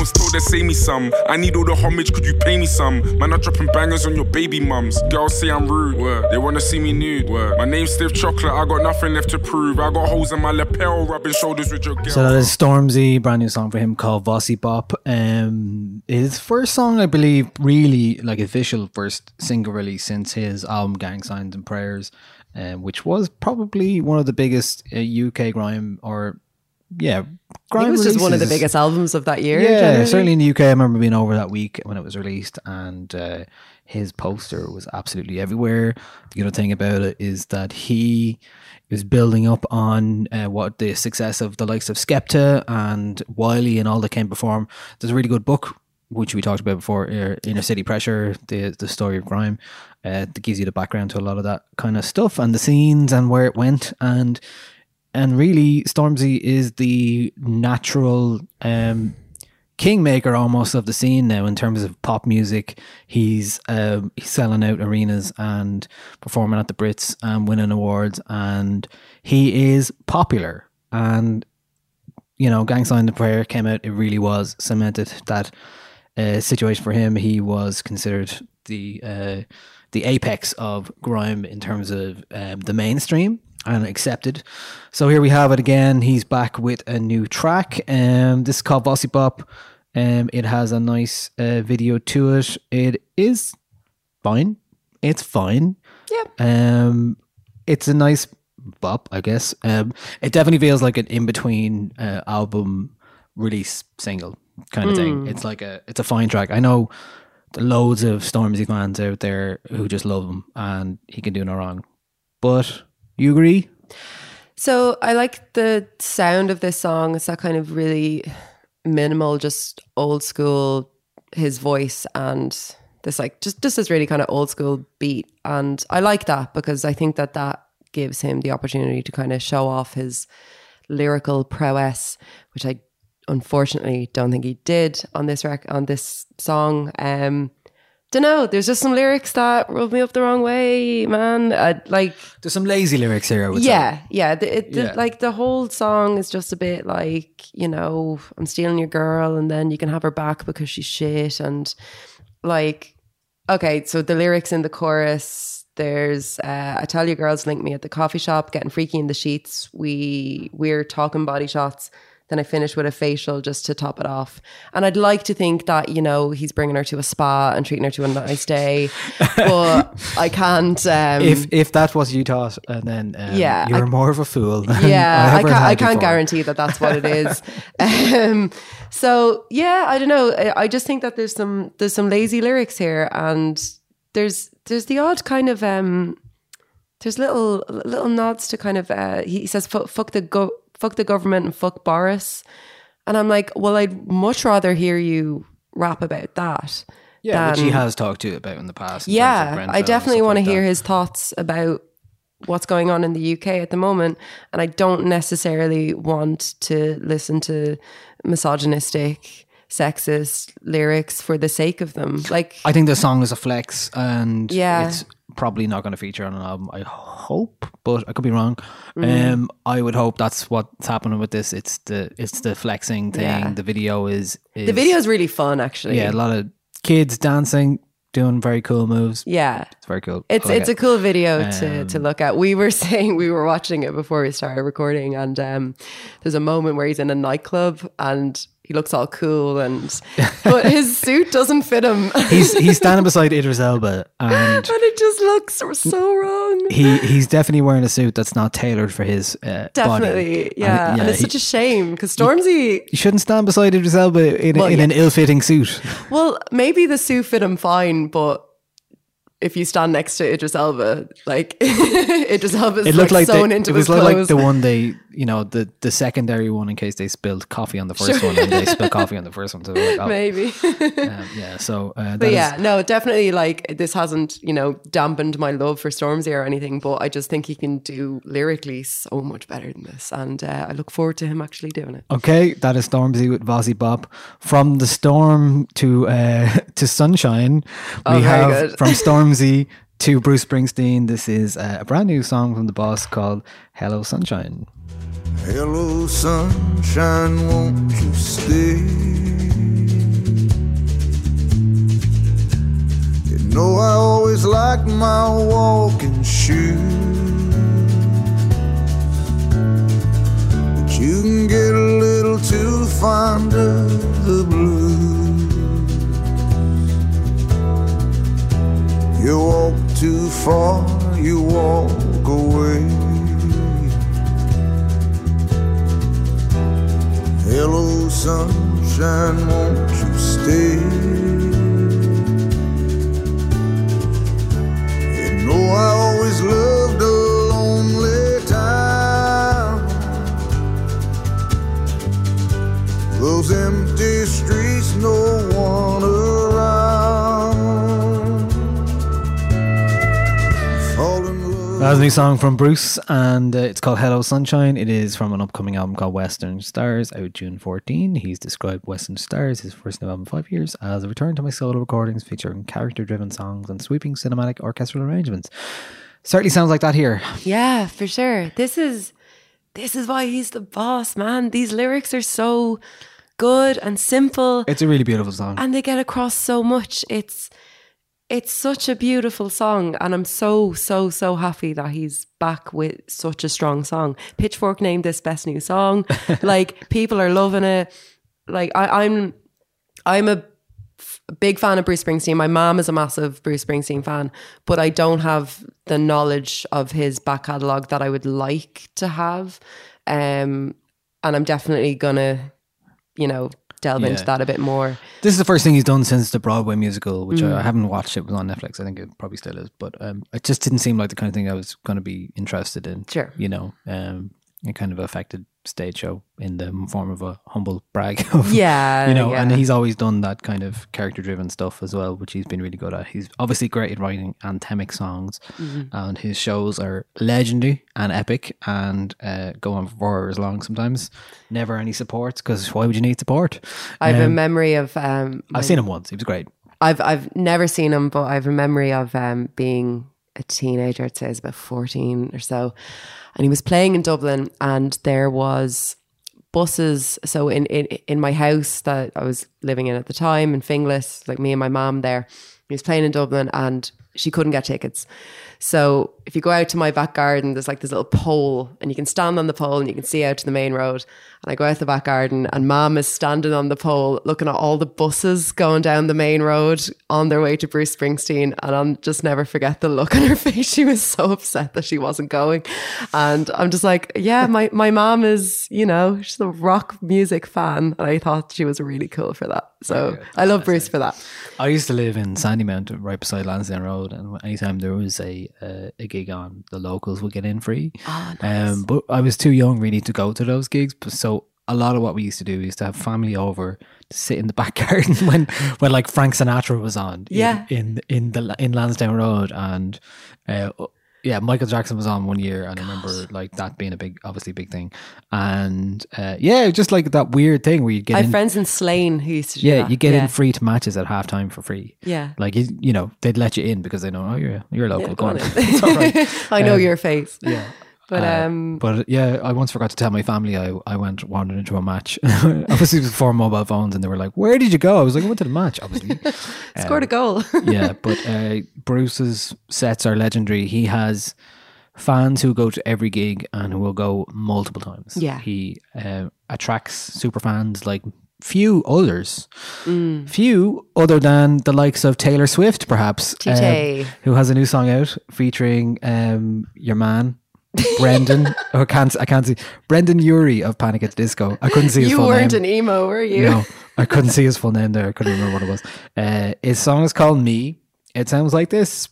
make. Told her, say me some. I need all the homage, could you pay me some? Man, I'm dropping bangers on your baby mums. Girls say I'm rude. Word. They wanna see me nude. Word. My name's Stiff Chocolate, I got nothing left to prove. I got holes in my lapel, rubbing shoulders with your girl. So that is Stormzy, brand new song for him called Vossi Bop. Um, his first song, I believe, really like official first single release since his album Gang Signs and Prayers, um, which was probably one of the biggest uh, UK grime or yeah, grime it was just one of the biggest albums of that year. Yeah, generally. certainly in the UK. I remember being over that week when it was released, and uh, his poster was absolutely everywhere. The other thing about it is that he is building up on uh, what the success of the likes of Skepta and Wiley and all that came before him. There's a really good book which we talked about before, uh, Inner City Pressure, the the story of grime, uh, that gives you the background to a lot of that kind of stuff and the scenes and where it went and and really Stormzy is the natural um, kingmaker almost of the scene now in terms of pop music. He's um, he's selling out arenas and performing at the Brits and winning awards, and he is popular. And you know, Gang Sign the Prayer came out. It really was cemented that uh, situation for him. He was considered the uh, the apex of grime in terms of um, the mainstream and accepted. So here we have it again. He's back with a new track. Um, this is called Vossi Bop. Um, it has a nice uh, video to it. It is fine. It's fine. Yeah. Um, it's a nice bop, I guess. Um, it definitely feels like an in between uh, album release single kind of thing. It's like a it's a fine track. I know loads of Stormzy fans out there who just love him and he can do no wrong. But you agree? So I like the sound of this song. It's that kind of really minimal, just old school, his voice and this like just just this really kind of old school beat. And I like that because I think that that gives him the opportunity to kind of show off his lyrical prowess, which I unfortunately don't think he did on this rec- on this song. Um don't know. There's just some lyrics that rub me up the wrong way, man. I, like There's some lazy lyrics here, I would say. yeah, yeah. The, it, the- Yeah. like the whole song is just a bit like you know, I'm stealing your girl, and then you can have her back because she's shit, and like, okay. So the lyrics in the chorus, there's uh, I tell you, girls link me at the coffee shop, getting freaky in the sheets. We we're talking body shots. Then I finish with a facial just to top it off. And I'd like to think that, you know, he's bringing her to a spa and treating her to a nice day. but I can't. Um, If if that was you thought, and then um, Yeah, you're I- more of a fool. yeah, I ever can't. I can't guarantee that that's what it is. um, so yeah, I don't know. I, I just think that there's some there's some lazy lyrics here, and there's there's the odd kind of um there's little little nods to kind of uh he says fuck, fuck the go fuck the government and fuck Boris. And I'm like, well, I'd much rather hear you rap about that. Yeah, which he has talked to you about in the past. in yeah, I definitely want to like hear that. his thoughts about what's going on in the UK at the moment. And I don't necessarily want to listen to misogynistic, sexist lyrics for the sake of them. Like, I think the song is a flex, and Yeah. it's probably not going to feature on an album. I hope, but I could be wrong. Mm. Um, I would hope that's what's happening with this. It's the it's the flexing thing. Yeah. The video is, is the video is really fun, actually. yeah, a lot of kids dancing, doing very cool moves. Yeah. It's very cool. It's like it's a cool video to, Um, to look at. We were saying we were watching it before we started recording, and um, there's a moment where he's in a nightclub and he looks all cool, and but his suit doesn't fit him. He's he's standing beside Idris Elba, and and it just looks so wrong. he he's definitely wearing a suit that's not tailored for his uh, Definitely, body. yeah. And, it's he- such a shame because Stormzy, you shouldn't stand beside Idris Elba in, Well, in yeah. an ill-fitting suit. well, maybe the suit fit him fine, but if you stand next to Idris Elba, like Idris Elba's It looked like, like, sewn the, into it was his like, clothes. like the one they, you know, the the secondary one in case they spilled coffee on the first one and they spilled coffee on the first one. So like, oh, maybe. um, yeah. So, uh, But is- yeah, no, definitely like this hasn't, you know, dampened my love for Stormzy or anything, but I just think he can do lyrically so much better than this. And uh, I look forward to him actually doing it. Okay, that is Stormzy with Vossi Bop. From the storm to uh, to sunshine, Oh, we have good. from Stormzy to Bruce Springsteen. This is uh, a brand new song from the boss called "Hello Sunshine." Hello, sunshine, won't you stay? You know I always liked my walking shoes, but you can get a little too fond of the blues. You walk too far, you walk away. Hello, sunshine, won't you stay? You know I always loved a lonely town. Those empty streets, no one Love. That's a new song from Bruce, and uh, it's called Hello Sunshine. It is from an upcoming album called Western Stars, out June 14. He's described Western Stars, his first new album in five years, as a return to my solo recordings featuring character driven songs and sweeping cinematic orchestral arrangements. Certainly sounds like that here. Yeah, for sure. This is this is why he's the boss, man. These lyrics are so good and simple. It's a really beautiful song. and they get across so much. It's it's such a beautiful song, and I'm so so so happy that he's back with such a strong song. Pitchfork named this best new song. like people are loving it. Like I, I'm I'm a f- big fan of Bruce Springsteen. My mom is a massive Bruce Springsteen fan, but I don't have the knowledge of his back catalogue that I would like to have. Um, and I'm definitely gonna, you know, delve Yeah. into that a bit more. This is the first thing he's done since the Broadway musical, which Mm. I, I haven't watched. It was on Netflix. I think it probably still is, but um, it just didn't seem like the kind of thing I was going to be interested in. Sure. you know, um, a kind of affected stage show in the form of a humble brag. Of, Yeah, you know, and he's always done that kind of character-driven stuff as well, which he's been really good at. He's obviously great at writing anthemic songs, Mhm. and his shows are legendary and epic, and uh, go on for hours long sometimes. Never any support because why would you need support? I have a Um, memory of um I've seen him once. He was great. I've I've never seen him, but I have a memory of um being a teenager, I'd say I about 14 or so. And he was playing in Dublin and there was buses. So in, in in my house that I was living in at the time in Finglas, like me and my mom there, he was playing in Dublin and she couldn't get tickets. So if you go out to my back garden, there's like this little pole and you can stand on the pole and you can see out to the main road. And I go out the back garden and mom is standing on the pole looking at all the buses going down the main road on their way to Bruce Springsteen. And I'll just never forget the look on her face. She was so upset that she wasn't going. And I'm just like, yeah, my, my mom is, you know, she's a rock music fan. And I thought she was really cool for that. So I love Bruce for that. I used to live in Sandymount, right beside Lansdowne Road, road, and anytime there was a uh, a gig on, the locals would get in free. Oh, Um, but I was too young really to go to those gigs. but So a lot of what we used to do is to have family over to sit in the back garden when when like Frank Sinatra was on. in- Yeah. In in the in Lansdowne Road and. Uh, yeah, Michael Jackson was on one year, and I remember like that being a big, obviously big thing, and uh, yeah, just like that weird thing where you get I have in, friends in Slane who used to do yeah, you get yeah. in free to matches at halftime for free. Yeah. Like you, you know, they'd let you in because they know, oh, you're you're local. Yeah, go on. It's all right. I know Um, your face. Yeah. But Uh, um but yeah, I once forgot to tell my family I, I went wandered into a match. obviously, it was before mobile phones, and they were like, "Where did you go?" I was like, "I went to the match." Obviously, scored a goal. yeah. But uh, Bruce's sets are legendary. He has fans who go to every gig and who will go multiple times. Yeah. he uh, attracts super fans like few others. Mm. Few other than the likes of Taylor Swift, perhaps, um, who has a new song out featuring um, your man. Brendon, oh, I can't, I can't see Brendon Urie of Panic at the Disco. I couldn't see his you full weren't name. an emo, were you? No, I couldn't see his full name there. I couldn't remember what it was. Uh, his song is called "Me." It sounds like this.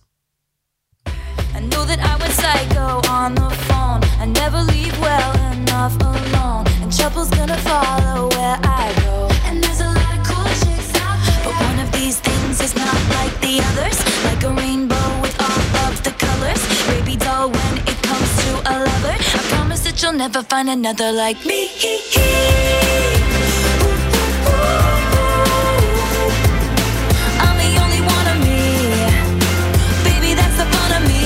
I know that I went psycho on the phone. I never leave well enough alone. And trouble's gonna follow where I go. And there's a lot of cool chicks out there. But one of these things is not like the others. Like a rainbow you'll never find another like me. I'm the only one of me. Baby, that's the fun of me.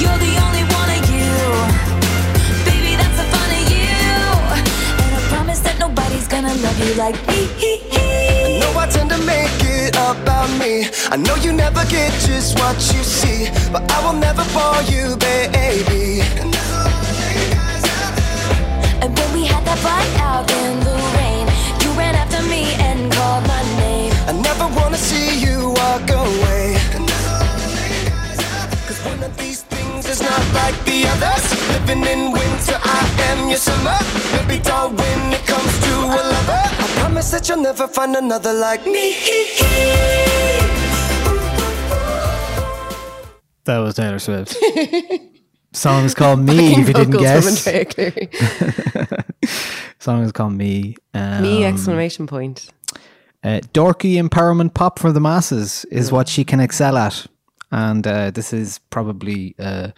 You're the only one of you. Baby, that's the fun of you. And I promise that nobody's gonna love you like about me. I know you never get just what you see, but I will never bore you, baby. And when we had that fight out in the rain, you ran after me and called my name. I never wanna see you walk away. Cause one of these things is not like the others. Living in winter, I am your summer. Baby doll, when it comes to a lover, promise that you'll never find another like me. That was Taylor Swift. song is called "Me." If you didn't guess, song is called "Me." Um, Me exclamation point. Uh, dorky empowerment pop for the masses is what she can excel at, and uh, this is probably uh,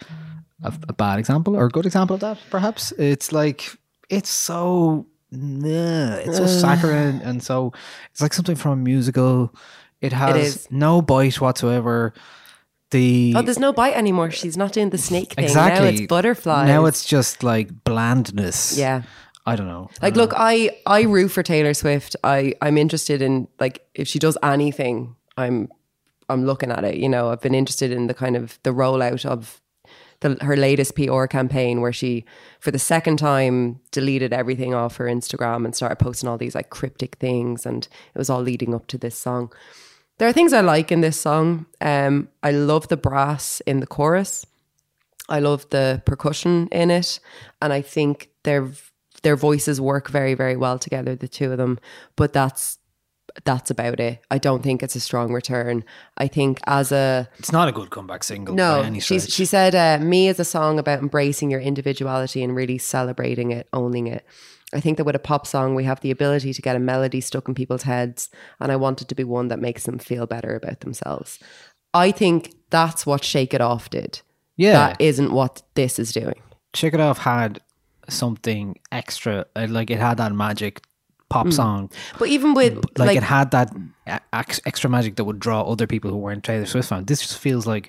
a, a bad example or a good example of that. Perhaps it's like it's so nah, it's so saccharine and so it's like something from a musical. It has is. no bite whatsoever. The Oh, there's no bite anymore. She's not doing the snake thing. exactly Now it's butterflies. Now it's just like blandness. Yeah. I don't know. Like, look, I I root for Taylor Swift. I I'm interested in like if she does anything, I'm I'm looking at it. You know, I've been interested in the kind of the rollout of the, her latest PR campaign where she, for the second time, deleted everything off her Instagram and started posting all these like cryptic things, and it was all leading up to this song. There are things I like in this song. Um, I love the brass in the chorus. I love the percussion in it, and I think their their voices work very very well together, the two of them. But that's that's about it. I don't think it's a strong return. I think as a It's not a good comeback single. no, by any she's, she said, uh, "Me is a song about embracing your individuality and really celebrating it, owning it." I think that with a pop song, we have the ability to get a melody stuck in people's heads, and I want it to be one that makes them feel better about themselves. I think that's what Shake It Off did. Yeah. that isn't what this is doing. Shake It Off had something extra, uh, like it had that magic pop Mm. song. But even with like, like, it had that extra magic that would draw other people who weren't Taylor Swift fans. This just feels like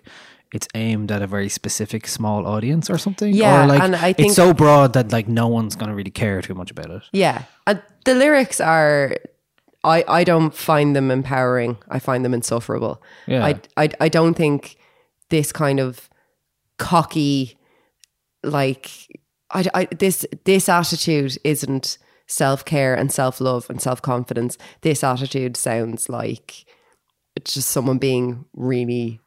it's aimed at a very specific small audience or something. Yeah, or like and I think- it's so broad that like no one's gonna really care too much about it. Yeah. And the lyrics are I I don't find them empowering. I find them insufferable. Yeah. I I I don't think this kind of cocky like I, I this this attitude isn't self-care and self-love and self-confidence. This attitude sounds like it's just someone being really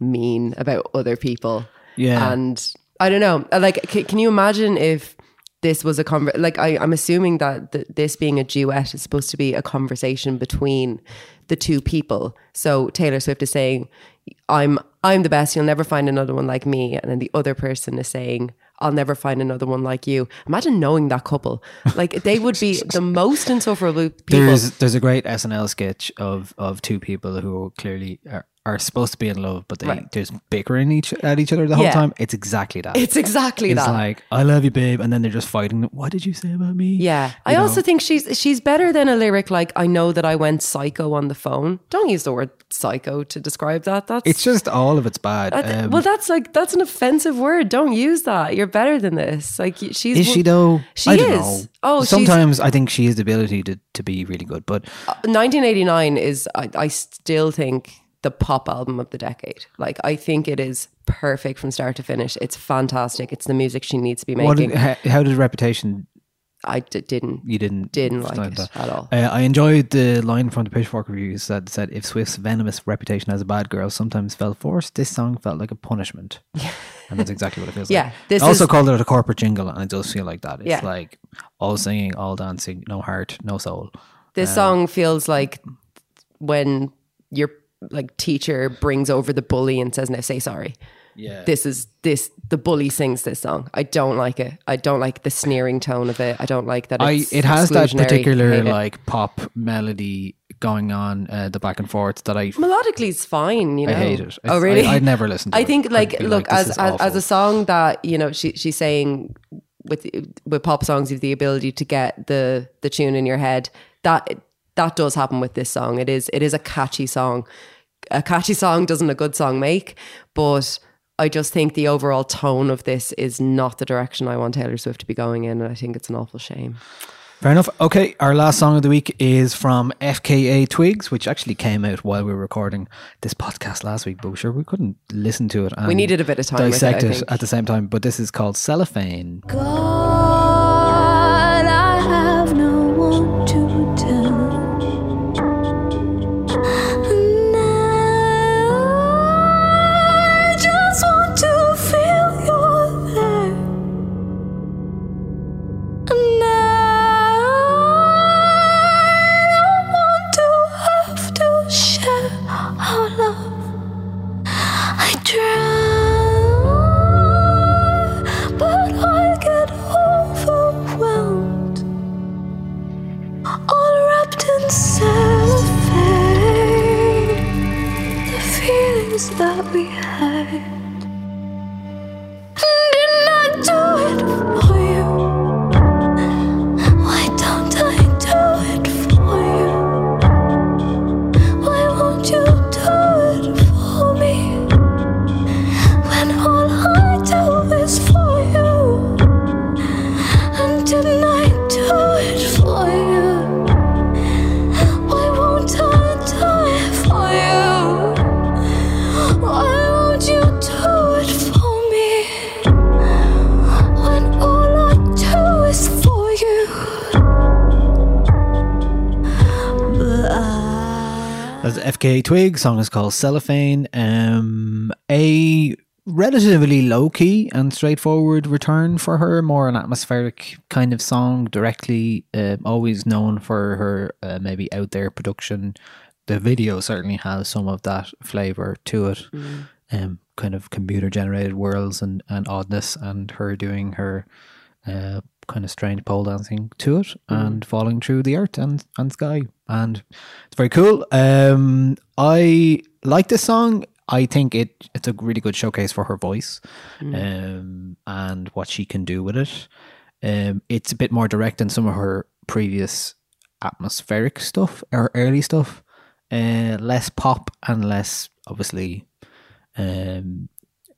mean about other people. Yeah. And I don't know. Like, c- can you imagine if this was a conver- like I, I'm assuming that th- this being a duet is supposed to be a conversation between the two people. So Taylor Swift is saying, "I'm I'm the best. You'll never find another one like me," and then the other person is saying, "I'll never find another one like you." Imagine knowing that couple. Like they would be the most insufferable people. There's there's a great SNL sketch of of two people who clearly are, are supposed to be in love, but they Right. just bickering each at each other the whole Yeah. time. It's exactly that. It's exactly that. it's that. like I love you, babe, and then they're just fighting. What did you say about me? Yeah. I You also think she's she's better than a lyric like I know that I went psycho on the phone. Don't use the word psycho to describe that. That's It's just all of it's bad. that- Um, well, that's like that's an offensive word. Don't use that. You're better than this. Like she's is she though? She is. know. Oh, sometimes I think she has the ability to, to be really good, but 1989 is I, I still think the pop album of the decade. Like I think it is perfect from start to finish. It's fantastic. It's the music she needs to be what making. did, how, how did Reputation? I d- didn't. You didn't Didn't like it that? at all. Uh, I enjoyed the line from the Pitchfork reviews that said, "If Swift's venomous reputation as a bad girl sometimes felt forced, this song felt like a punishment." and that's exactly what it feels Yeah, like. this I also is- called it a corporate jingle, and it does feel like that. It's Yeah. like all singing, all dancing, no heart, no soul. This Um, song feels like when your like teacher brings over the bully and says, "Now say sorry." Yeah. This is this the bully sings this song. I don't like it. I don't like the sneering tone of it. I don't like that I it has that particular like pop melody going on, uh, the back and forth that I melodically is fine, you know. I hate it. Oh really? I- I'd never listen to I it. think like look like, as as, as a song that, you know, she she's saying with with pop songs you have the ability to get the the tune in your head. That that does happen with this song. It is it is a catchy song. A catchy song doesn't a good song make, but I just think the overall tone of this is not the direction I want Taylor Swift to be going in, and I think it's an awful shame. Fair enough. Okay, our last song of the week is from FKA Twigs, which actually came out while we were recording this podcast last week, but sure we couldn't listen to it. And We needed a bit of time with it, Dissect it, at the same time, but this is called Cellophane. God, Song is called Cellophane. Um, a relatively low key and straightforward return for her. More an atmospheric kind of song. Directly, uh, always known for her uh, maybe out there production. The video certainly has some of that flavor to it. Um, kind of computer generated worlds and, and oddness, and her doing her uh, kind of strange pole dancing to it and falling through the earth and, and sky. And it's very cool. Um, I like this song. I think it it's a really good showcase for her voice um, and what she can do with it. Um, it's a bit more direct than some of her previous atmospheric stuff or early stuff. Uh, less pop and less obviously um,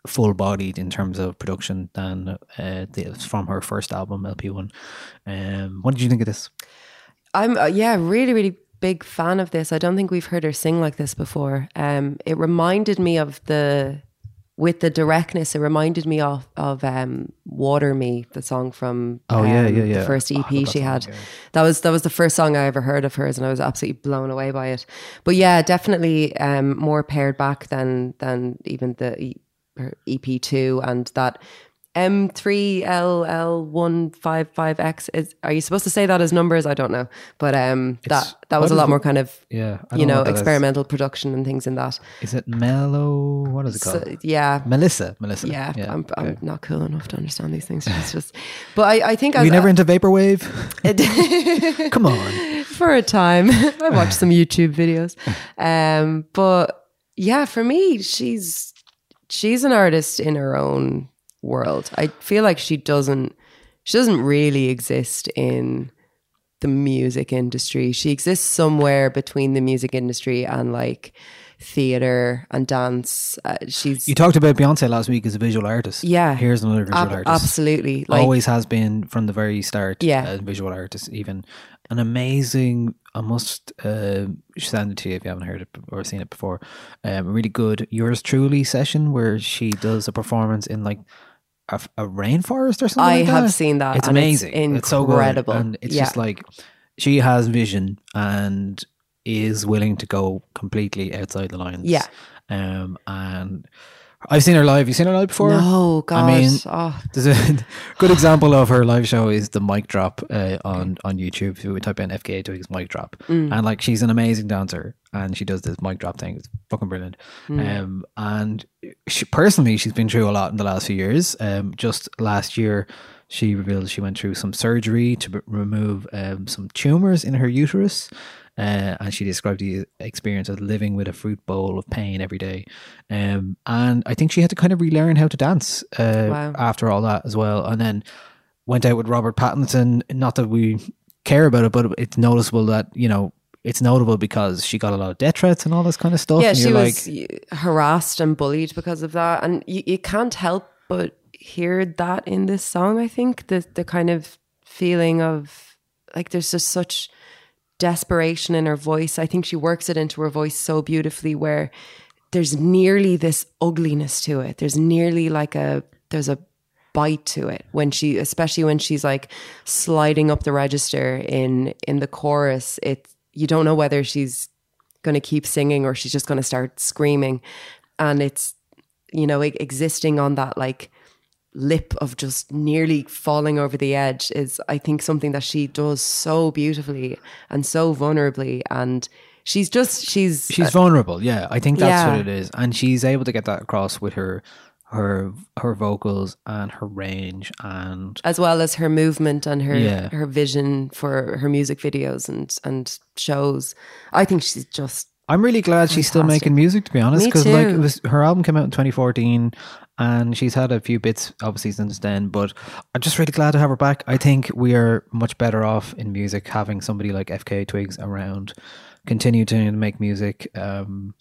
full bodied in terms of production than uh, the, from her first album LP1. Um, what did you think of this? I'm uh, yeah, really, really big fan of this. I don't think we've heard her sing like this before. Um, it reminded me of the with the directness. It reminded me of of um, "Water Me," the song from Oh, yeah, um, yeah, yeah. the first Oh, EP that she song, had. yeah. That was that was the first song I ever heard of hers, and I was absolutely blown away by it. But yeah, definitely um, more pared back than than even the E- her EP two, and that M3LL155X. Is are you supposed to say that as numbers? I don't know, but um, that that was a lot more kind of Yeah, you know that is. experimental production and things in that. Is it Mellow? What is it So, called? yeah, Melissa. Melissa. yeah. I'm, I'm okay. not cool enough to understand these things. It's just, but I I think as never a- into vaporwave? Come on. for a time. I watched some YouTube videos. Um, but yeah, for me, she's she's an artist in her own world. I feel like she doesn't she doesn't really exist in the music industry. She exists somewhere between the music industry and like theater and dance. Uh, she's You talked about Beyonce last week as a visual artist. Yeah. Here's another visual ab- artist. absolutely like Always has been from the very start. Yeah. A visual artist, even an amazing. I must uh, send it to you if you haven't heard it or seen it before. Um, really good yours truly session where she does a performance in like a rainforest or something. I like have that. seen that, It's and it's amazing. It's so incredible. and it's Yeah. just like she has vision and is willing to go completely outside the lines. Yeah. Um, and I've seen her live. You seen her live before? No, God. I mean, Oh. there's a good example of her live show is the mic drop uh, on on YouTube. If we type in FKA Twigs mic drop, Mm. and like she's an amazing dancer, and she does this mic drop thing. It's fucking brilliant. Mm. Um, and she personally, she's been through a lot in the last few years. Um, just last year, she revealed she went through some surgery to b- remove um, some tumors in her uterus. Uh, and she described the experience as living with a fruit bowl of pain every day. Um, and I think she had to kind of relearn how to dance uh, Wow. after all that as well. And then went out with Robert Pattinson. Not that we care about it, but it's noticeable that, you know, it's notable because she got a lot of death threats and all this kind of stuff. Yeah, and she you're was like, harassed and bullied because of that, and you, you can't help but hear that in this song. I think the the kind of feeling of like there's just such desperation in her voice. I think she works it into her voice so beautifully, where there's nearly this ugliness to it. There's nearly like a there's a bite to it when she especially when she's like sliding up the register in in the chorus it you don't know whether she's going to keep singing or she's just going to start screaming and it's you know existing on that like lip of just nearly falling over the edge is i think something that she does so beautifully and so vulnerably and she's just she's she's uh, vulnerable. Yeah, I think that's Yeah. what it is, and she's able to get that across with her her her vocals and her range and as well as her movement and her Yeah. her vision for her music videos and and shows i think she's just I'm really glad she's still making music to be honest because like it was her album came out in 2014 and she's had a few bits obviously since then but I'm just really glad to have her back. I think we are much better off in music having somebody like FKA Twigs around continue to make music um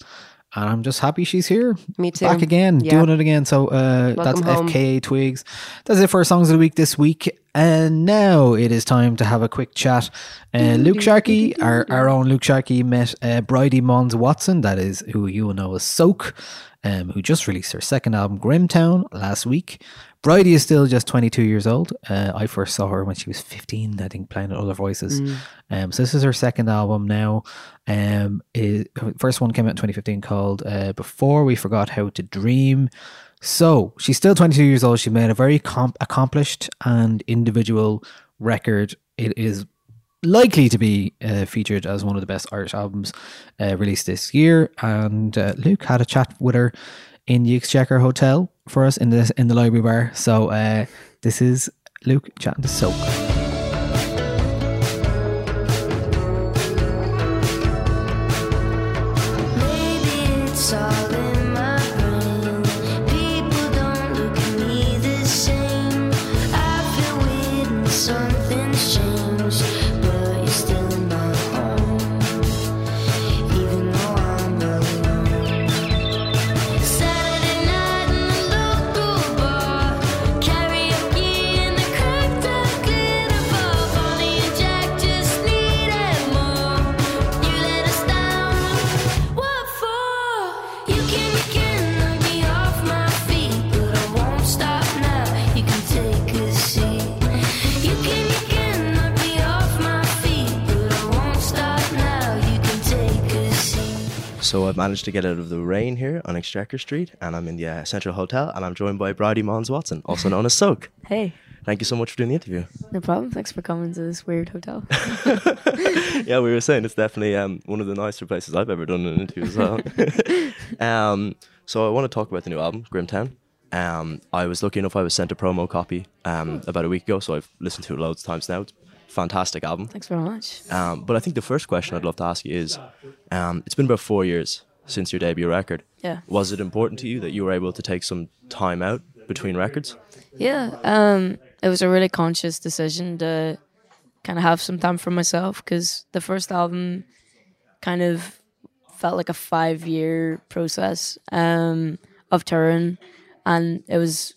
and I'm just happy she's here Me too. back again Yeah. doing it again so uh that's home. FKA Twigs that's it for our songs of the week this week and now it is time to have a quick chat. Uh, Luke Sharkey, our, our own Luke Sharkey, met uh, Bridie Monds-Watson, that is who you will know as Soak, um, who just released her second album, Grimtown, last week. Bridie is still just 22 years old. Uh, I first saw her when she was 15, I think, playing at Other Voices. Um, so this is her second album now. Um, it, first one came out in 2015 called uh, Before We Forgot How to Dream. So she's still 22 years old. She made a very comp- accomplished and individual record. It is likely to be uh, featured as one of the best Irish albums uh, released this year. And uh, Luke had a chat with her in the Exchequer Hotel for us in the in the library bar. So uh, this is Luke chatting to Soak. Managed to get out of the rain here on Exchequer Street, and I'm in the uh, Central Hotel, and I'm joined by Bridie Monds-Watson, also known as Soak. Hey, Thank you so much for doing the interview. no problem. Thanks for coming to this weird hotel. yeah, we were saying it's definitely um, one of the nicer places I've ever done an interview as well. um, so I want to talk about the new album, Grimtown. Um, I was lucky enough; I was sent a promo copy um, about a week ago, so I've listened to it loads of times now. It's fantastic album. Thanks very much. Um, but I think the first question I'd love to ask you is: um, It's been about four years since your debut record. Yeah. Was it important to you that you were able to take some time out between records? Yeah, um, it was a really conscious decision to kind of have some time for myself because the first album kind of felt like a five year process um, of touring, and it was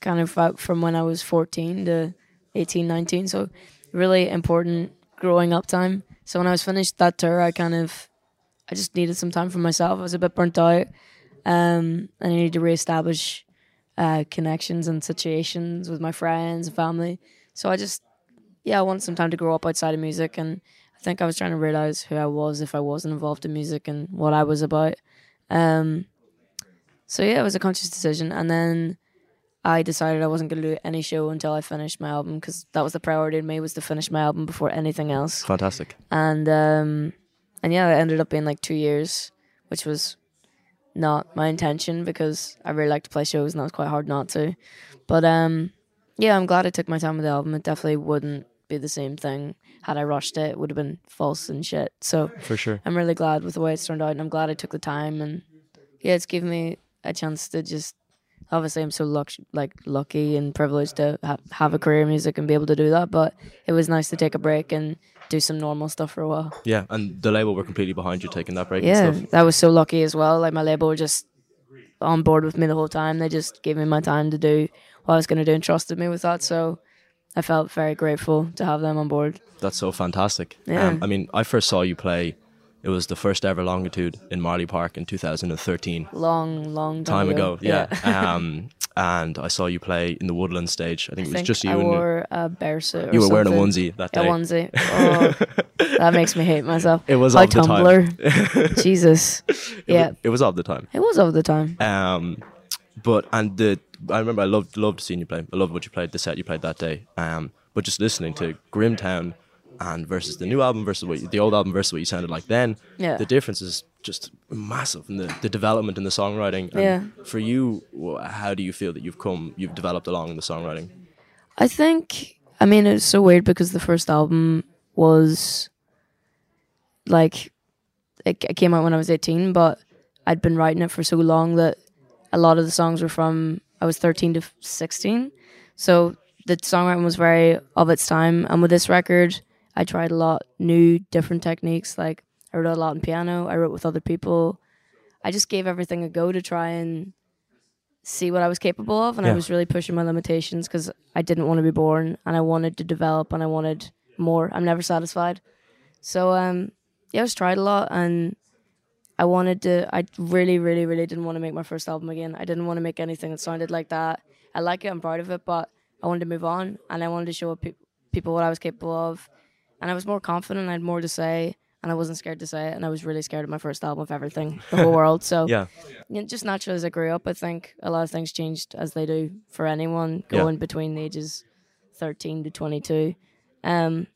kind of from when I was 14 to 18, 19. So, really important growing up time. So, when I was finished that tour, I kind of I just needed some time for myself. I was a bit burnt out. Um, and I needed to reestablish uh, connections and situations with my friends and family. So I just, yeah, I wanted some time to grow up outside of music. And I think I was trying to realize who I was if I wasn't involved in music and what I was about. Um, so yeah, it was a conscious decision. And then I decided I wasn't going to do any show until I finished my album because that was the priority in me was to finish my album before anything else Fantastic. and um and yeah, it ended up being like two years, which was not my intention because I really like to play shows and that was quite hard not to. But um yeah, I'm glad I took my time with the album. It definitely wouldn't be the same thing had I rushed it. It would have been false and shit. So For sure. I'm really glad with the way it's turned out and I'm glad I took the time and yeah, it's given me a chance to just obviously I'm so luck- like lucky and privileged to ha- have a career in music and be able to do that, but it was nice to take a break and do some normal stuff for a while. Yeah, and the label were completely behind you taking that break Yeah, and stuff. that was so lucky as well. Like my label were just on board with me the whole time. They just gave me my time to do what I was going to do and trusted me with that. So I felt very grateful to have them on board. That's so fantastic. Yeah. Um, I mean, I first saw you play. It was the first ever longitude in Marlay Park in 2013. Long, long Time time, ago, yeah. um, and I saw you play in the Woodland stage. I think I it was think just you I and wore a bear suit. or You were wearing a onesie that day. A onesie. Oh, that makes me hate myself. It was of time. Tumblr. Jesus. It Yeah, it was of the time. it was over the time. Um, but and the I remember I loved loved seeing you play. I loved what you played, the set you played that day. Um, but just listening to Grimtown and versus the new album versus what you, the old album versus what you sounded like then, Yeah. the difference is just massive in the, the development in the songwriting. And Yeah. For you, how do you feel that you've come, you've developed along in the songwriting? I think I mean it's so weird because the first album was like it, it came out when I was 18 but I'd been writing it for so long that a lot of the songs were from I was 13 to 16 so the songwriting was very of its time and with this record I tried a lot new different techniques like I wrote a lot on piano I wrote with other people I just gave everything a go to try and see what I was capable of, and I was really pushing my limitations because I didn't want to be born, and I wanted to develop, and I wanted more. I'm never satisfied. So um, yeah, I just tried a lot, and I wanted to. I really, really, really didn't want to make my first album again. I didn't want to make anything that sounded like that. I like it. I'm proud of it, but I wanted to move on, and I wanted to show pe- people what I was capable of, and I was more confident. I had more to say. And I wasn't scared to say it, and I was really scared of my first album of everything, the whole world. So Yeah. yeah, just naturally as I grew up, I think a lot of things changed as they do for anyone Yeah. going between the ages 13 to 22. Um,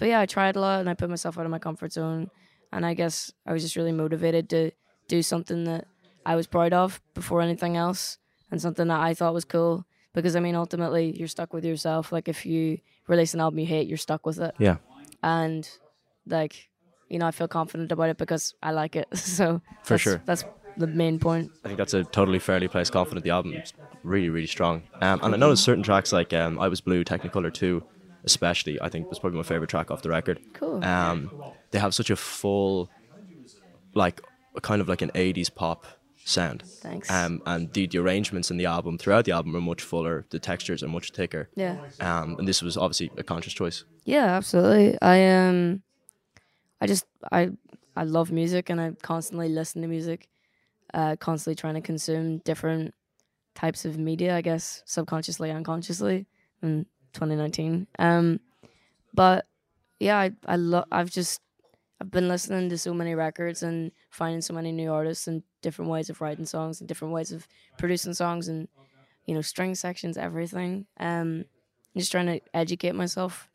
but yeah, I tried a lot and I put myself out of my comfort zone. And I guess I was just really motivated to do something that I was proud of before anything else and something that I thought was cool. Because I mean, ultimately, you're stuck with yourself. Like, if you release an album you hate, you're stuck with it. Yeah. And like, you know, I feel confident about it because I like it. so For that's- sure. that's the main point. I think that's a totally fairly placed confident. The album is really, really strong. Um, and I noticed certain tracks like um, I Was Blue, Technicolor Too, especially, I think was probably my favorite track off the record. Cool. Um, they have such a full, like, kind of like an 80s pop sound. Thanks. Um, and the, the arrangements in the album, throughout the album, are much fuller. The textures are much thicker. Yeah. Um, and this was obviously a conscious choice. Yeah, absolutely. I um, I just I I love music and I constantly listen to music, uh, constantly trying to consume different types of media. I guess subconsciously, unconsciously, in 2019. Um, but yeah, I I love. I've just I've been listening to so many records and finding so many new artists and different ways of writing songs and different ways of producing songs and you know string sections, everything. Um, just trying to educate myself.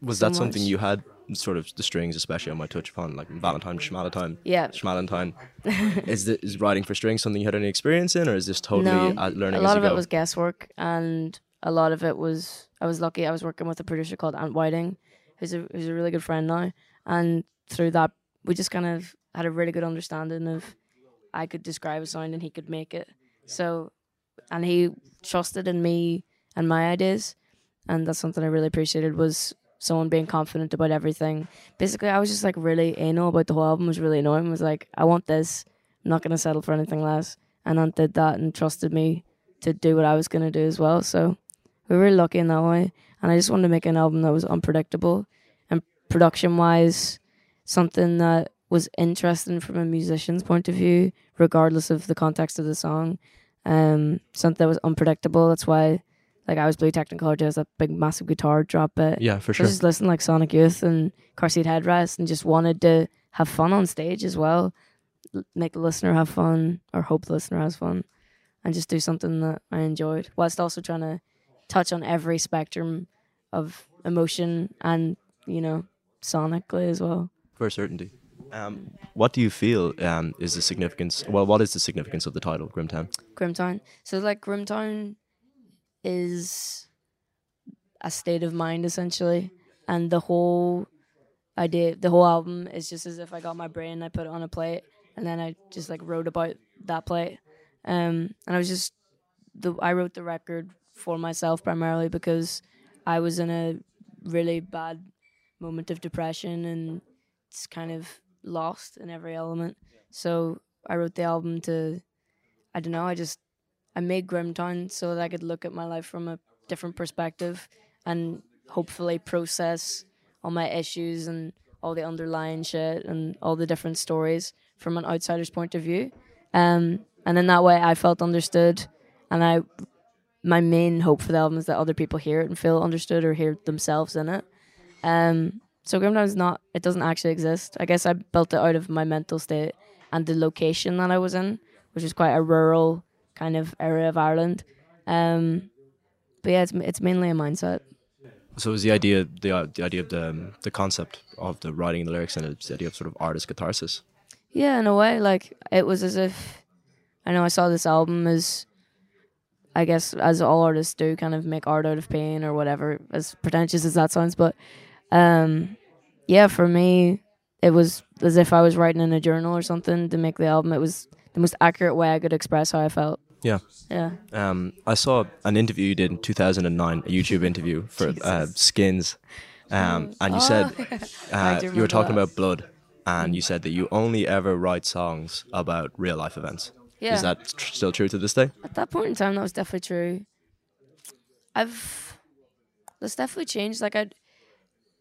Was so that something you had, sort of the strings, especially on my touch upon, like Valentine, Shmalentine? Yeah. Shmalentine. is, the, is writing for strings something you had any experience in, or is this totally no, learning a lot of you it was guesswork, and a lot of it was I was lucky. I was working with a producer called Ant Whiting, who's a who's a really good friend now, and through that we just kind of had a really good understanding of I could describe a sound and he could make it. So, and he trusted in me and my ideas, and that's something I really appreciated was someone being confident about everything. Basically, I was just like really anal about the whole album. Was really annoying. It was like, I want this. I'm not gonna settle for anything less. And Ant did that and trusted me to do what I was gonna do as well. So we were lucky in that way. And I just wanted to make an album that was unpredictable and production wise, something that was interesting from a musician's point of view, regardless of the context of the song. Um, something that was unpredictable. That's why, like, I was Blue Technicolor has that big, massive guitar drop. But Yeah, for sure. I just listened like Sonic Youth and Car Seat Headrest, and just wanted to have fun on stage as well, L- make the listener have fun, or hope the listener has fun, and just do something that I enjoyed, whilst also trying to touch on every spectrum of emotion and you know sonically as well. For certainty. Um, what do you feel um, is the significance? Well, what is the significance of the title, Grimtown? Grimtown. So like Grimtown is a state of mind essentially, and the whole idea, the whole album is just as if I got my brain, I put it on a plate, and then I just like wrote about that plate. Um, and I was just the I wrote the record for myself primarily because I was in a really bad moment of depression and it's kind of lost in every element. So I wrote the album to I don't know, I just I made Grimtown so that I could look at my life from a different perspective and hopefully process all my issues and all the underlying shit and all the different stories from an outsider's point of view. Um, and in that way, I felt understood, and I my main hope for the album is that other people hear it and feel understood or hear themselves in it. Um, so Grimtown is not; it doesn't actually exist. I guess I built it out of my mental state and the location that I was in, which is quite a rural kind of area of Ireland. Um, but yeah, it's it's mainly a mindset. So is the idea the uh, the idea of the um, the concept of the writing and the lyrics and it's the idea of sort of artist catharsis. Yeah, in a way, like it was as if I know I saw this album as I guess as all artists do, kind of make art out of pain or whatever, as pretentious as that sounds. But um, yeah, for me, it was as if I was writing in a journal or something to make the album. It was the most accurate way I could express how I felt. Yeah. Yeah. Um, I saw an interview you did in 2009, a YouTube interview for uh, Skins, um, and you said Oh, I uh, you were talking that. about blood, and you said that you only ever write songs about real life events. Yeah. Is that tr- still true to this day? At that point in time, that was definitely true. I've that's definitely changed. Like I,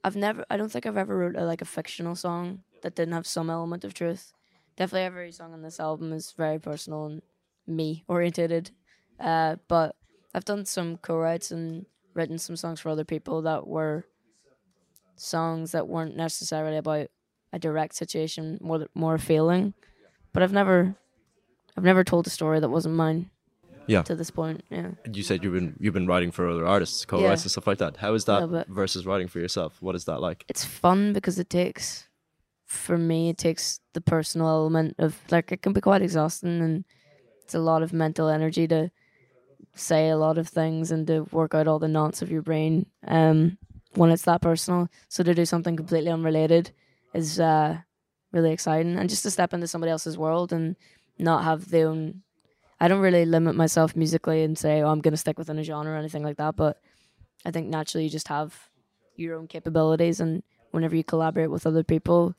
I've never. I don't think I've ever wrote a, like a fictional song that didn't have some element of truth. Definitely, every song on this album is very personal and me oriented. Uh, but I've done some co-writes and written some songs for other people that were songs that weren't necessarily about a direct situation, more more feeling. But I've never, I've never told a story that wasn't mine. Yeah. To this point, yeah. You said you've been you've been writing for other artists, co-writes Yeah. and stuff like that. How is that versus writing for yourself? What is that like? it's fun because it takes for me it takes the personal element of like it can be quite exhausting and it's a lot of mental energy to say a lot of things and to work out all the knots of your brain um when it's that personal so to do something completely unrelated is uh really exciting and just to step into somebody else's world and not have the own I don't really limit myself musically and say oh I'm going to stick within a genre or anything like that but I think naturally you just have your own capabilities and whenever you collaborate with other people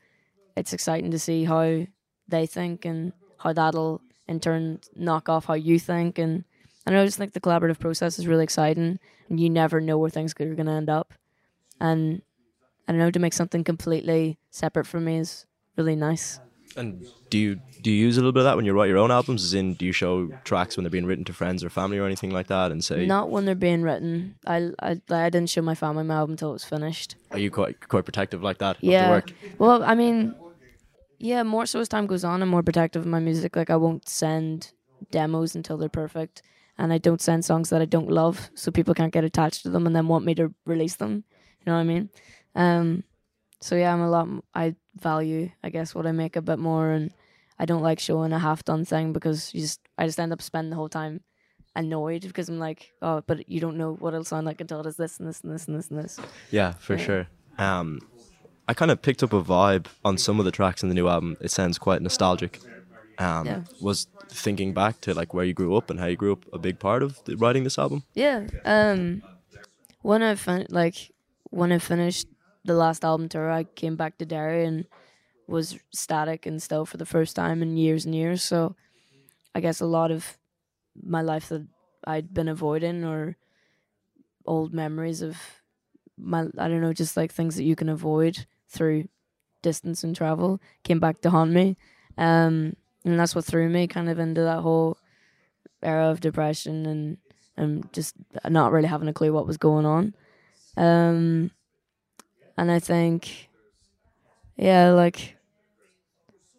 it's exciting to see how they think and how that'll in turn knock off how you think and I just think the collaborative process is really exciting and you never know where things are going to end up and I don't know to make something completely separate from me is really nice. And do you do you use a little bit of that when you write your own albums? As in, do you show tracks when they're being written to friends or family or anything like that, and say, not when they're being written I, I I didn't show my family my album until it was finished are you quite quite protective like that? Of the yeah work? well I mean yeah, more so as time goes on, I'm more protective of my music. Like I won't send demos until they're perfect, and I don't send songs that I don't love, so people can't get attached to them and then want me to release them. You know what I mean? Um, so yeah, I'm a lot. I value, I guess, what I make a bit more, and I don't like showing a half done thing because you just, I just end up spending the whole time annoyed because I'm like, oh, but you don't know what it'll sound like until it is this and this and this and this and this. Yeah, for Yeah. sure. Um, I kind of picked up a vibe on some of the tracks in the new album. It sounds quite nostalgic. Um, Yeah. Was thinking back to like where you grew up and how you grew up a big part of the, writing this album. Yeah. Um, when I fin- like when I finished the last album tour, I came back to Derry and was static and still for the first time in years and years. So I guess a lot of my life that I'd been avoiding or old memories of my I don't know, just like things that you can avoid through distance and travel came back to haunt me. Um, and that's what threw me kind of into that whole era of depression and and just not really having a clue what was going on. Um, and I think, yeah, like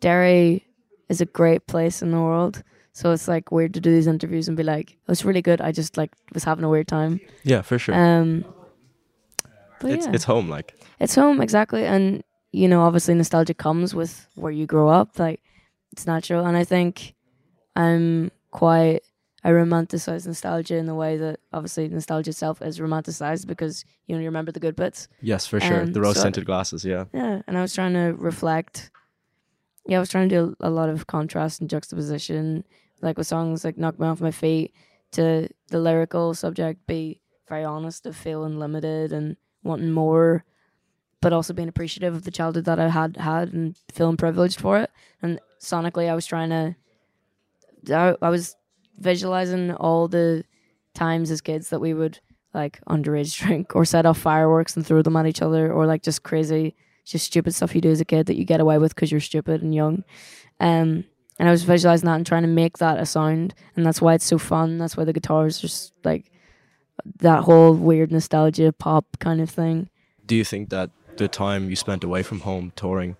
Derry is a great place in the world. So it's like weird to do these interviews and be like, "Oh, it's really good." I just like was having a weird time. Yeah, for sure. Um, it's yeah. it's home, like. It's home exactly, and you know, obviously, nostalgia comes with where you grow up. Like it's natural, and I think I'm quite. I romanticize nostalgia in the way that obviously nostalgia itself is romanticized because you know you remember the good bits. Yes, for sure. Um, the rose so- scented glasses. Yeah. Yeah, and I was trying to reflect. Yeah, I was trying to do a lot of contrast and juxtaposition, like with songs like "Knock Me Off My Feet" to the lyrical subject be very honest of feeling limited and wanting more, but also being appreciative of the childhood that I had had and feeling privileged for it. And sonically, I was trying to. I, I was visualizing all the times as kids that we would like underage drink or set off fireworks and throw them at each other or like just crazy just stupid stuff you do as a kid that you get away with because you're stupid and young. Um and i was visualizing that and trying to make that a sound and that's why it's so fun. That's why the guitars just like that whole weird nostalgia pop kind of thing. Do you think that the time you spent away from home touring,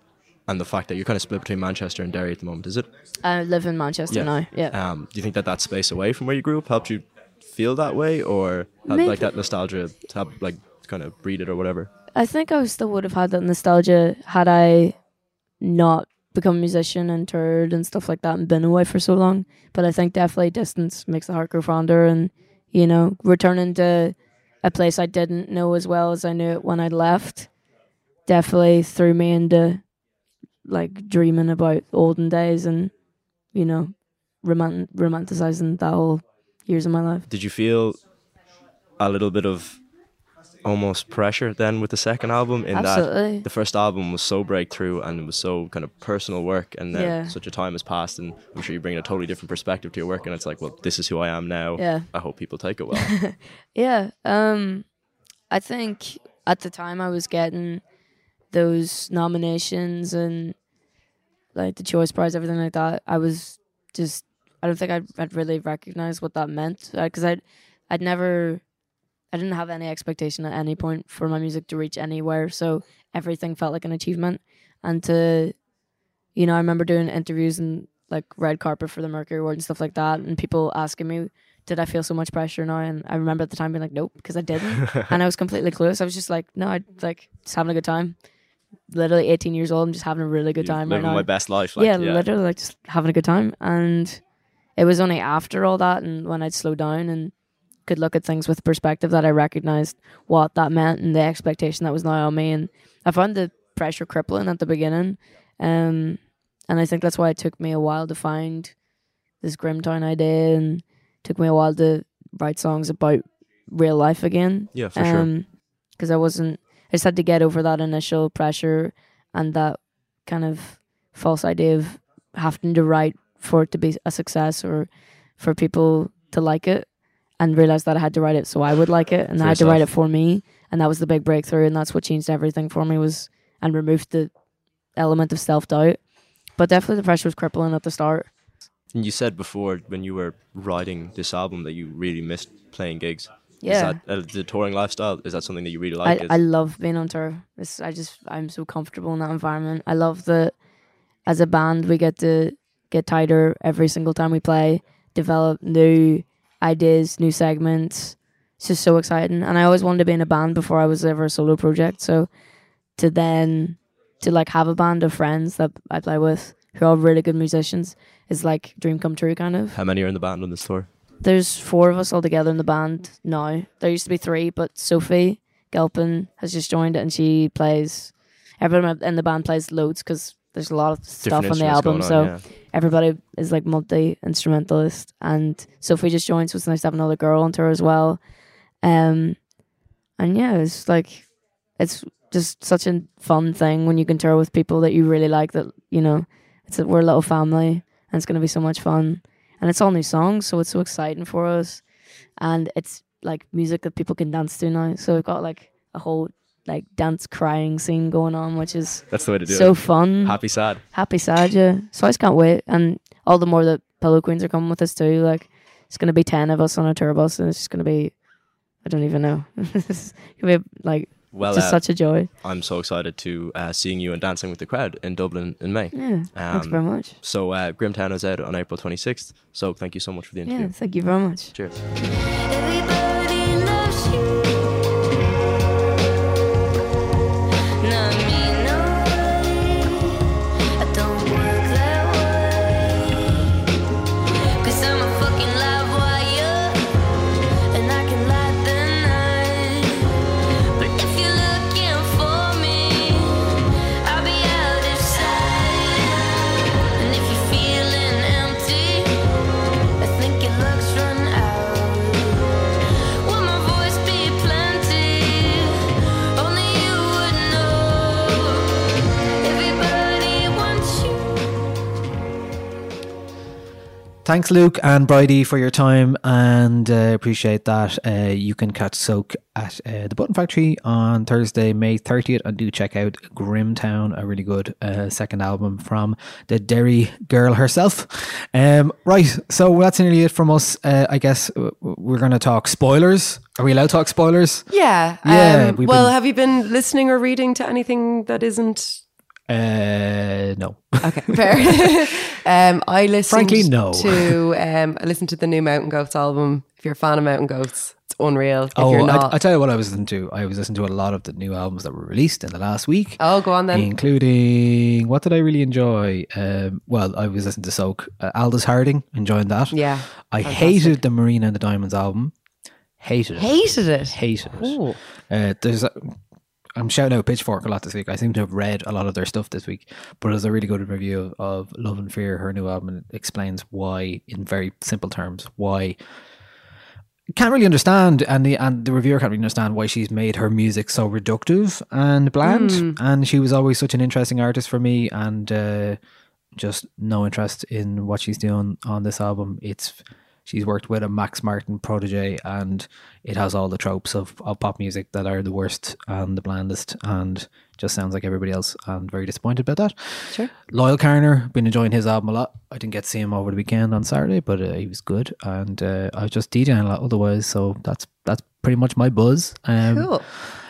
and the fact that you're kind of split between Manchester and Derry at the moment, is it? i live in manchester now yeah Um, do you think that that space away from where you grew up helped you feel that way, or had, like that nostalgia to have, like kind of breed it or whatever? I think I still would have had that nostalgia had I not become a musician and toured and stuff like that and been away for so long. But I think definitely distance makes the heart grow fonder and, you know, returning to a place I didn't know as well as I knew it when I left definitely threw me into like dreaming about olden days and, you know, romant- romanticizing that whole years of my life. Did you feel a little bit of almost pressure then with the second album in Absolutely. that the first album was so breakthrough and it was so kind of personal work and then Yeah. such a time has passed and I'm sure you bring a totally different perspective to your work and it's like well this is who I am now Yeah. I hope people take it well Yeah. Um I think at the time I was getting those nominations and like the choice prize everything like that I was just I don't think I'd, I'd really recognize what that meant. Uh, because I'd I'd never I didn't have any expectation at any point for my music to reach anywhere so everything felt like an achievement. And to you know I remember doing interviews and like red carpet for the Mercury Award and stuff like that and people asking me did I feel so much pressure? Now and I remember at the time being like nope because I didn't. And I was completely clueless. I was just like no I like just having a good time literally 18 years old I'm just having a really good time right living now my best life like, yeah, yeah. literally like just having a good time and it was only after all that and when I'd slow down and could look at things with perspective that I recognized what that meant and the expectation that was now on me and I found the pressure crippling at the beginning um and I think that's why it took me a while to find this Grimtown idea and took me a while to write songs about real life again Yeah, for sure. um because I wasn't I just had to get over that initial pressure and that kind of false idea of having to write for it to be a success or for people to like it and realize that I had to write it so I would like it and I had to write it for me and that was the big breakthrough and that's what changed everything for me was and removed the element of self doubt but definitely the pressure was crippling at the start. And you said before when you were writing this album that you really missed playing gigs. Yeah. Is that uh, the touring lifestyle? Is that something that you really I, like? Is- I love being on tour. It's, I just I'm so comfortable in that environment. I love that as a band, we get to get tighter every single time we play, develop new ideas, new segments. It's just so exciting. And I always wanted to be in a band before I was ever a solo project. So to then to like have a band of friends that I play with who are really good musicians is like dream come true kind of. How many are in the band on this tour? There's four of us all together in the band now. There used to be three, but Sophie Gelpin has just joined it and she plays. Everyone in the band plays loads because there's a lot of stuff on the album. on, so yeah. everybody is like multi instrumentalist. And Sophie just joined, so it's nice to have another girl on tour as well. Um, and yeah, it's like it's just such a fun thing when you can tour with people that you really like. That you know, it's a, we're a little family, and it's gonna be so much fun. And it's all new songs, so it's so exciting for us. And it's like music that people can dance to now. So we've got like a whole like dance crying scene going on, which is That's the way to do it. so fun. Happy, sad. Happy sad, yeah. So I just can't wait. And all the more that Pillow Queens are coming with us too. Like it's gonna be ten of us on a tour bus and it's just gonna be I don't even know. it's gonna be like Well, just uh, such a joy. I'm so excited to uh, seeing you and dancing with the crowd in Dublin in May. Yeah, thanks very much. So uh, Grimtown is out on April 26th. So thank you so much for the interview. Yeah, thank you very much. Cheers. Thanks, Luke and Bridie, for your time and uh, appreciate that. Uh, you can catch Soak at uh, the Button Factory on Thursday, May 30th, and do check out Grimtown, a really good uh, second album from the Derry girl herself. Um, right, so that's nearly it from us. Uh, I guess uh, we're going to talk spoilers. Are we allowed to talk spoilers? Yeah. Yeah, Um, well, been- have you been listening or reading to anything that isn't Uh, no. Okay, fair. um, I listened Frankly, no. to um, I listened to the new Mountain Goats album. If you're a fan of Mountain Goats, it's unreal. If oh, you're not, I, I tell you what I was listening to. I was listening to a lot of the new albums that were released in the last week. oh, go on then. including what did I really enjoy? Um, well, I was listening to Soak, uh, Aldous Harding, enjoying that. Yeah, I fantastic. hated the Marina and the Diamonds album. Hated it. Hated it. Hated it. Ooh. Uh, there's, a, I'm shouting out Pitchfork a lot this week. I seem to have read a lot of their stuff this week, but there's a really good review of, of Love and Fear, her new album, and it explains why, in very simple terms, why can't really understand and the and the reviewer can't really understand why she's made her music so reductive and bland Mm. and she was always such an interesting artist for me and uh, just no interest in what she's doing on this album it's she's worked with a Max Martin protege and it has all the tropes of, of pop music that are the worst and the blandest and just sounds like everybody else and very disappointed about that Sure. Loyle Carner, been enjoying his album a lot. I didn't get to see him over the weekend on Saturday, but uh, he was good, and uh, I was just DJing a lot otherwise. So that's that's pretty much my buzz. Um, Cool.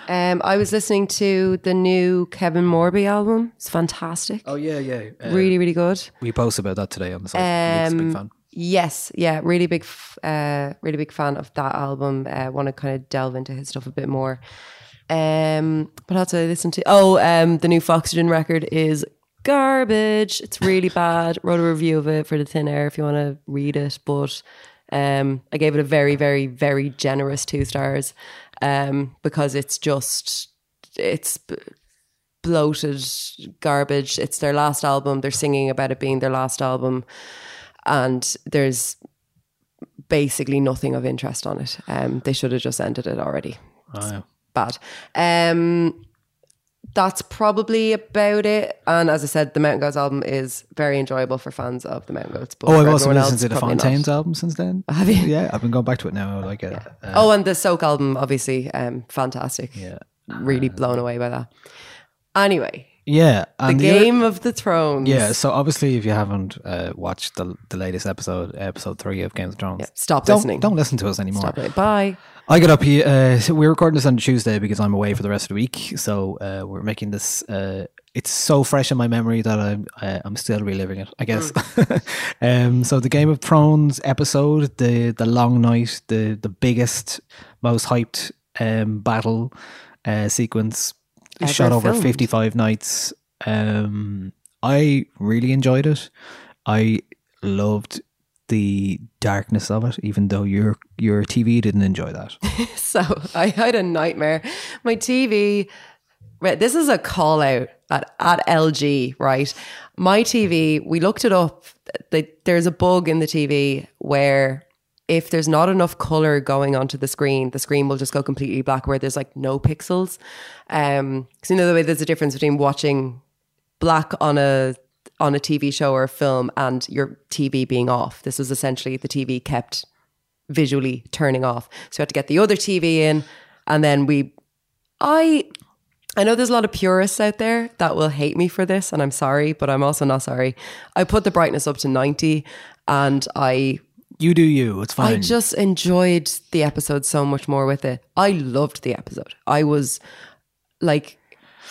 Um, I was listening to the new Kevin Morby album. It's fantastic. Oh yeah, yeah, Uh, really, really good. We posted about that today on the site. A big Um, fan. Yes, yeah, really big, f- uh, really big fan of that album. Uh, Want to kind of delve into his stuff a bit more. Um, did I listen to? Oh, um, the new Foxygen record is garbage. It's really bad. Wrote a review of it for the Thin Air if you want to read it, but um, I gave it a very, very, very generous two stars um, because it's just it's bloated garbage. It's their last album. They're singing about it being their last album, and there's basically nothing of interest on it. Um, they should have just ended it already. Oh, yeah. Bad. Um, that's probably about it. And as I said, the Mountain Goats album is very enjoyable for fans of the Mountain Goats. But Oh, I've also listened else, to the probably not. Album since then. Have you? Yeah, I've been going back to it now. I like it. Uh, oh, and the Soak album, obviously, um, fantastic. Yeah. Really blown away by that. Anyway, Yeah, The Game of the Thrones. Yeah, so obviously, if you haven't uh, watched the the latest episode, episode three of Game of Thrones, stop don't, listening. Don't listen to us anymore. Stop it. Bye. I get up here. Uh, so we're recording this on Tuesday because I'm away for the rest of the week. So uh, we're making this. Uh, it's so fresh in my memory that I'm uh, I'm still reliving it. I guess. um, so the Game of Thrones episode, the the long night, the the biggest, most hyped um, battle uh, sequence, Ever shot over filmed. 55 nights. Um, I really enjoyed it. I loved the darkness of it, even though your your TV didn't enjoy that. So I had a nightmare. My TV, right, this is a call out at, at LG, right? My TV, we looked it up. The, there's a bug in the TV where if there's not enough color going onto the screen, the screen will just go completely black where there's like no pixels. Um, because you know the way there's a difference between watching black on a on a TV show or a film and your TV being off. This was essentially the TV kept visually turning off. So we had to get the other TV in and then we I I know there's a lot of purists out there that will hate me for this and I'm sorry, but I'm also not sorry. I put the brightness up to 90 and I You do you. It's fine. I just enjoyed the episode so much more with it. I loved the episode. I was like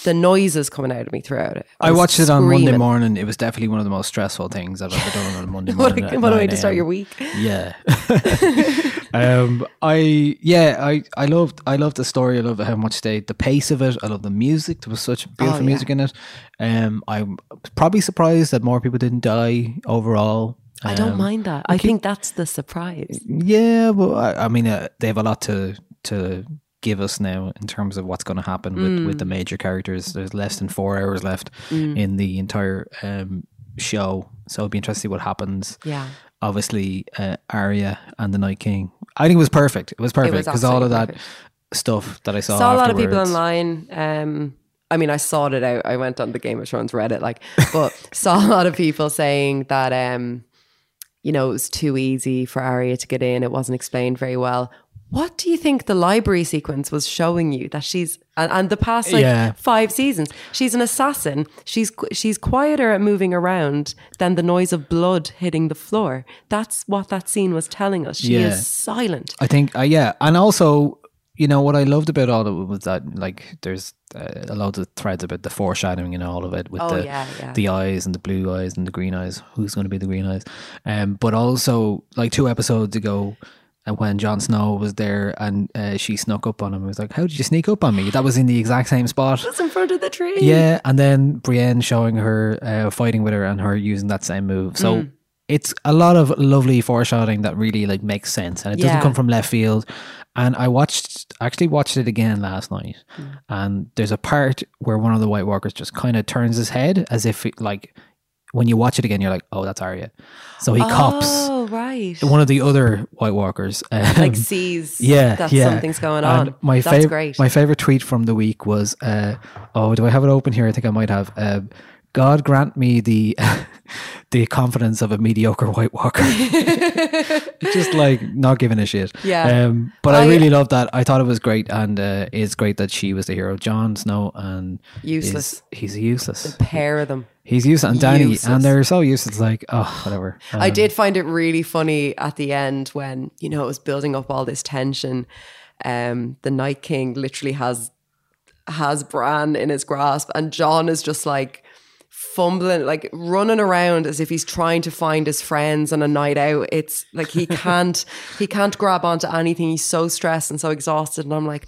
the noises coming out of me throughout it. I was watched it on Monday morning. It was definitely one of the most stressful things I've ever done on a Monday What morning. a, at what a way to start your week. Yeah. um, I yeah, I I loved I loved the story. I love how much they the pace of it. I love the music. There was such beautiful Oh, yeah. music in it. Um, I'm probably surprised that more people didn't die overall. I don't Um, mind that. I think that's the surprise. Yeah, well, I, I mean, uh, they have a lot to to give us now in terms of what's going to happen with, with the major characters. There's less than four hours left Mm. in the entire um, show, so it'll be interesting to see what happens. Yeah. Obviously, uh, Arya and the Night King. I think it was perfect. It was perfect because all of that absolutely stuff that I saw. saw a lot of people online. Um, I mean, I sought it out. I went on the Game of Thrones Reddit, like, but saw a lot of people saying that, um, you know, it was too easy for Arya to get in. It wasn't explained very well. What do you think the library sequence was showing you that she's and, and the past like Yeah. five seasons she's an assassin she's she's quieter at moving around than the noise of blood hitting the floor that's what that scene was telling us she Yeah. is silent I think, uh, yeah, and also, you know, what I loved about all of it was that, like, there's uh, a lot of threads about the foreshadowing and all of it with Oh, the yeah, yeah. the eyes and the blue eyes and the green eyes. Who's going to be the green eyes? Um, but also, like two episodes ago, uh, when Jon Snow was there and uh, she snuck up on him, it was like, "How did you sneak up on me?" That was in the exact same spot. That's in front of the tree Yeah, and then Brienne showing her uh, fighting with her and her using that same move. So Mm. it's a lot of lovely foreshadowing that really like makes sense, and it doesn't come from left field. And I watched, actually watched it again last night, Mm. and there's a part where one of the White Walkers just kind of turns his head as if it, like when you watch it again, you're like, oh, that's Arya. So he cops oh right one of the other White Walkers. like um, sees yeah, that yeah. something's going And on. My That's fav- great. My favorite tweet from the week was, uh, "Oh, do I have it open here? I think I might have." Uh, God grant me the the confidence of a mediocre White Walker. Just like not giving a shit. Yeah. Um, but I, I- really loved that. I thought it was great, and uh, it's great that she was the hero. Jon Snow and Useless. he's useless. Pair of them. He's useless, and Dany, Useless. and they're so useless. Like, oh, whatever. I Um, did find it really funny at the end when, you know, it was building up all this tension. Um, the Night King literally has has Bran in his grasp, and Jon is just like fumbling, like running around as if he's trying to find his friends on a night out. It's like he can't he can't grab onto anything. He's so stressed and so exhausted. And I'm like,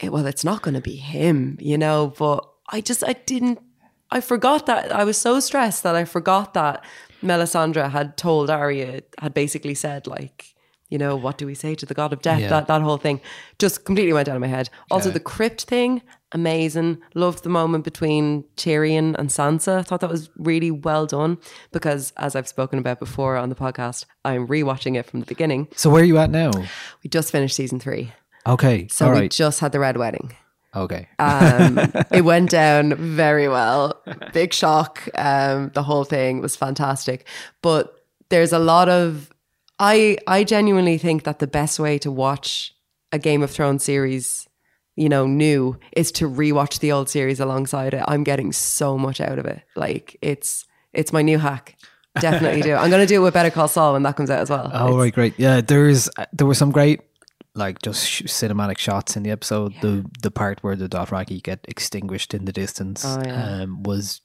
eh, well, it's not going to be him, you know. But I just I didn't. I forgot that I was so stressed that I forgot that Melisandre had told Arya had basically said like. You know, what do we say to the god of death? Yeah. That that whole thing just completely went out of my head. Also, Yeah. the crypt thing, amazing. Loved the moment between Tyrion and Sansa. I Thought that was really well done because, as I've spoken about before on the podcast, I'm rewatching it from the beginning. So where are you at now? We just finished season three, Okay, so we just had the red wedding. okay. Um, it went down very well. Big shock. Um, the whole thing was fantastic. But there's a lot of I I genuinely think that the best way to watch a Game of Thrones series you know, new is to rewatch the old series alongside it. I'm getting so much out of it. Like it's it's my new hack. Definitely do. I'm going to do it with Better Call Saul when that comes out as well. Oh, right, great. Yeah, there's there were some great like just sh- cinematic shots in the episode. The the part where the Dothraki get extinguished in the distance Oh, yeah. um, was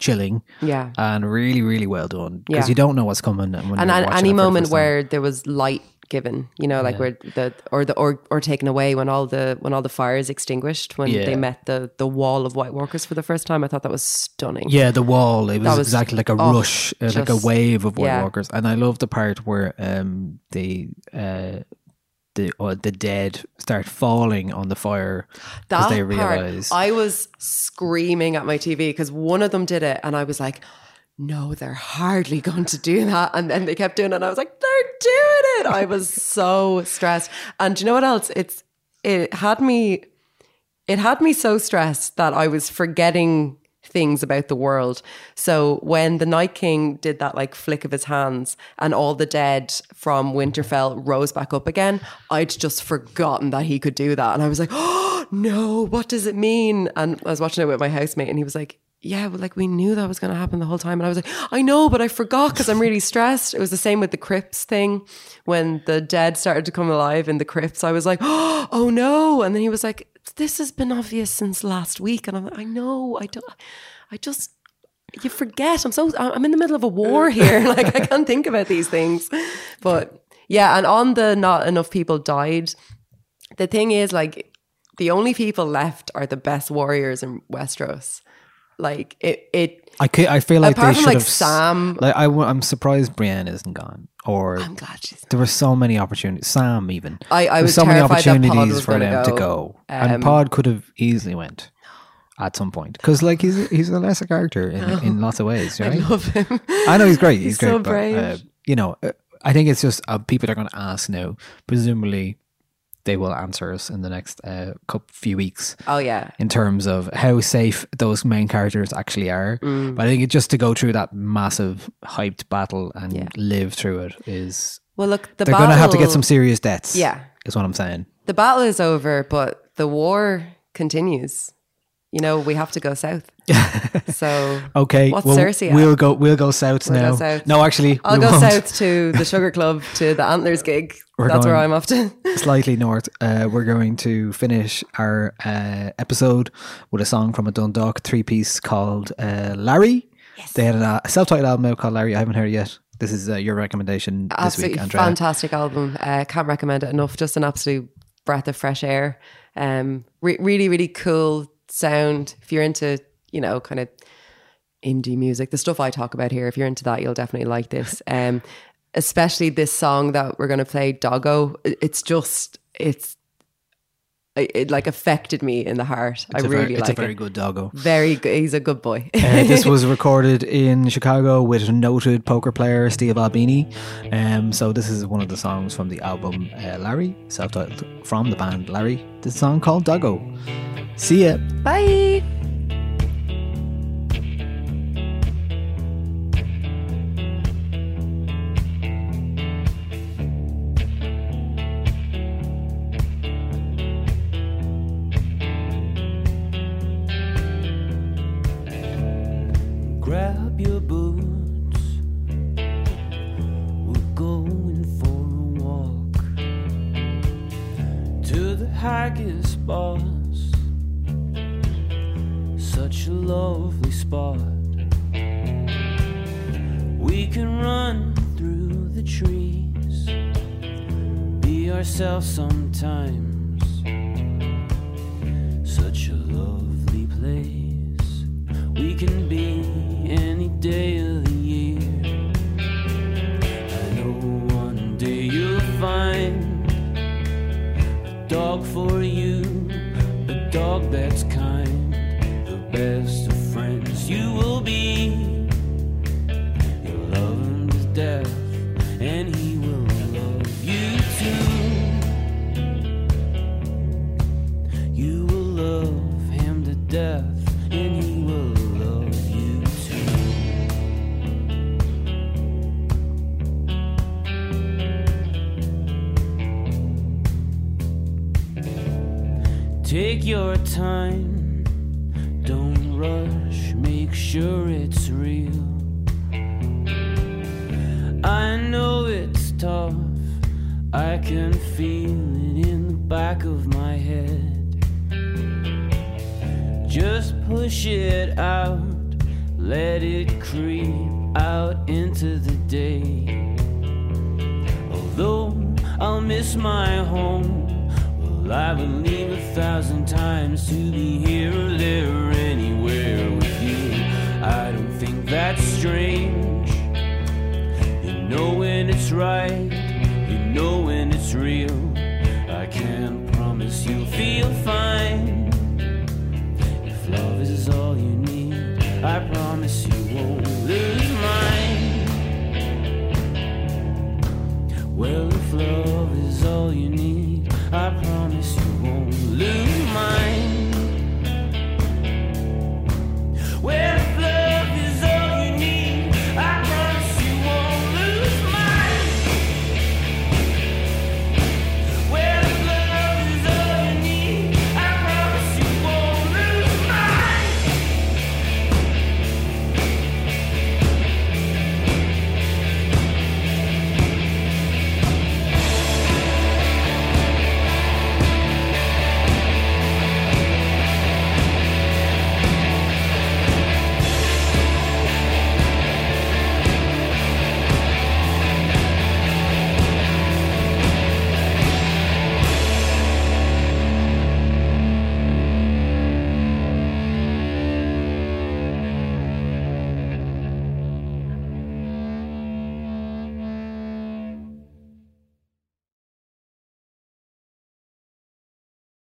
chilling. Yeah. and really, really well done because Yeah. you don't know what's coming. And, when and any it for the moment where there was light given, you know, like Yeah. where the or the or or taken away when all the when all the fires extinguished when Yeah. they met the the wall of White Walkers for the first time, I thought that was stunning. Yeah, the wall. It was, was- exactly like a oh, rush, uh, like a wave of White yeah. Walkers, and I love the part where um they uh the uh, the dead start falling on the fire because they part, realize I was screaming at my TV because one of them did it, and I was like, "No, they're hardly going to do that." And then they kept doing it, and I was like, "They're doing it!" I was so stressed. And you know what else? It's it had me, it had me so stressed that I was forgetting things about the world. So when the Night King did that like flick of his hands and all the dead from Winterfell rose back up again, I'd just forgotten that he could do that. And I was like, oh no, what does it mean? And I was watching it with my housemate and he was like, yeah, but like we knew that was going to happen the whole time. And I was like, I know, but I forgot because I'm really stressed. It was the same with the crypts thing. When the dead started to come alive in the crypts, I was like, oh no. And then he was like, this has been obvious since last week. And I'm like, I know, I don't, I just, you forget. I'm so, I'm in the middle of a war mm. here. like I can't think about these things. But yeah, and on the not enough people died, the thing is like, the only people left are the best warriors in Westeros. Like it, it. I could, I feel like Apart they from, should like, have Sam- Like I, am surprised Brienne isn't gone, or I'm glad she's. there were so many opportunities. Sam even. I- I was so many terrified that Pod opportunities for gonna to go. go, Um, and Pod could have easily went at some point because like he's he's a lesser character in, in lots of ways, right? I love him. I know he's great. He's, He's great, so but, uh, you know, uh, I think it's just uh, people are going to ask now. Presumably, they will answer us in the next uh, couple few weeks. Oh yeah. in terms of how safe those main characters actually are. Mm. But I think it just to go through that massive hyped battle and live through it is Well, look, the they're going to have to get some serious deaths. Yeah. is what I'm saying. The battle is over, but the war continues. You know, we have to go south. So Okay, what's well, Cersei at? we'll go. We'll go south We'll now. go south. No, actually, I'll go won't. south to the Sugar Club to the Antlers gig. We're That's where I'm off to. slightly north. Uh, we're going to finish our uh, episode with a song from a Dundalk three piece called uh, Larry. They had a self titled album out called Larry. I haven't heard it yet. This is uh, your recommendation this week, Andrea. fantastic album. Uh, can't recommend it enough. Just an absolute breath of fresh air. Um, re- really, really cool sound. If you're into, you know, kind of indie music, the stuff I talk about here, if you're into that, you'll definitely like this. Um, especially this song that we're going to play, Doggo. It's just, it's, it, it like affected me in the heart. It's really very- it. it's a very it. good doggo. Very good. He's a good boy. Uh, this was recorded in Chicago with noted poker player Steve Albini. Um, so this is one of the songs from the album uh, Larry, self-titled from the band Larry. This song called Doggo. See ya. Bye. Such a lovely spot. We can run through the trees, be ourselves sometimes. Such a lovely place. We can be any day of the year. I know one day you'll find a dog for you, a dog that's best of friends you will be. You'll love him to death, and he will love you too. You will love him to death, and he will love you too. Take your time, sure it's real. I know it's tough, I can feel it in the back of my head. Just push it out, let it creep out into the day. Although I'll miss my home, well, I believe a thousand times to be here or there or anywhere that's strange. You know when it's right, you know when it's real. I can't promise you'll feel fine. If love is all you need, I promise you won't lose mine. Well, if love is all you need, I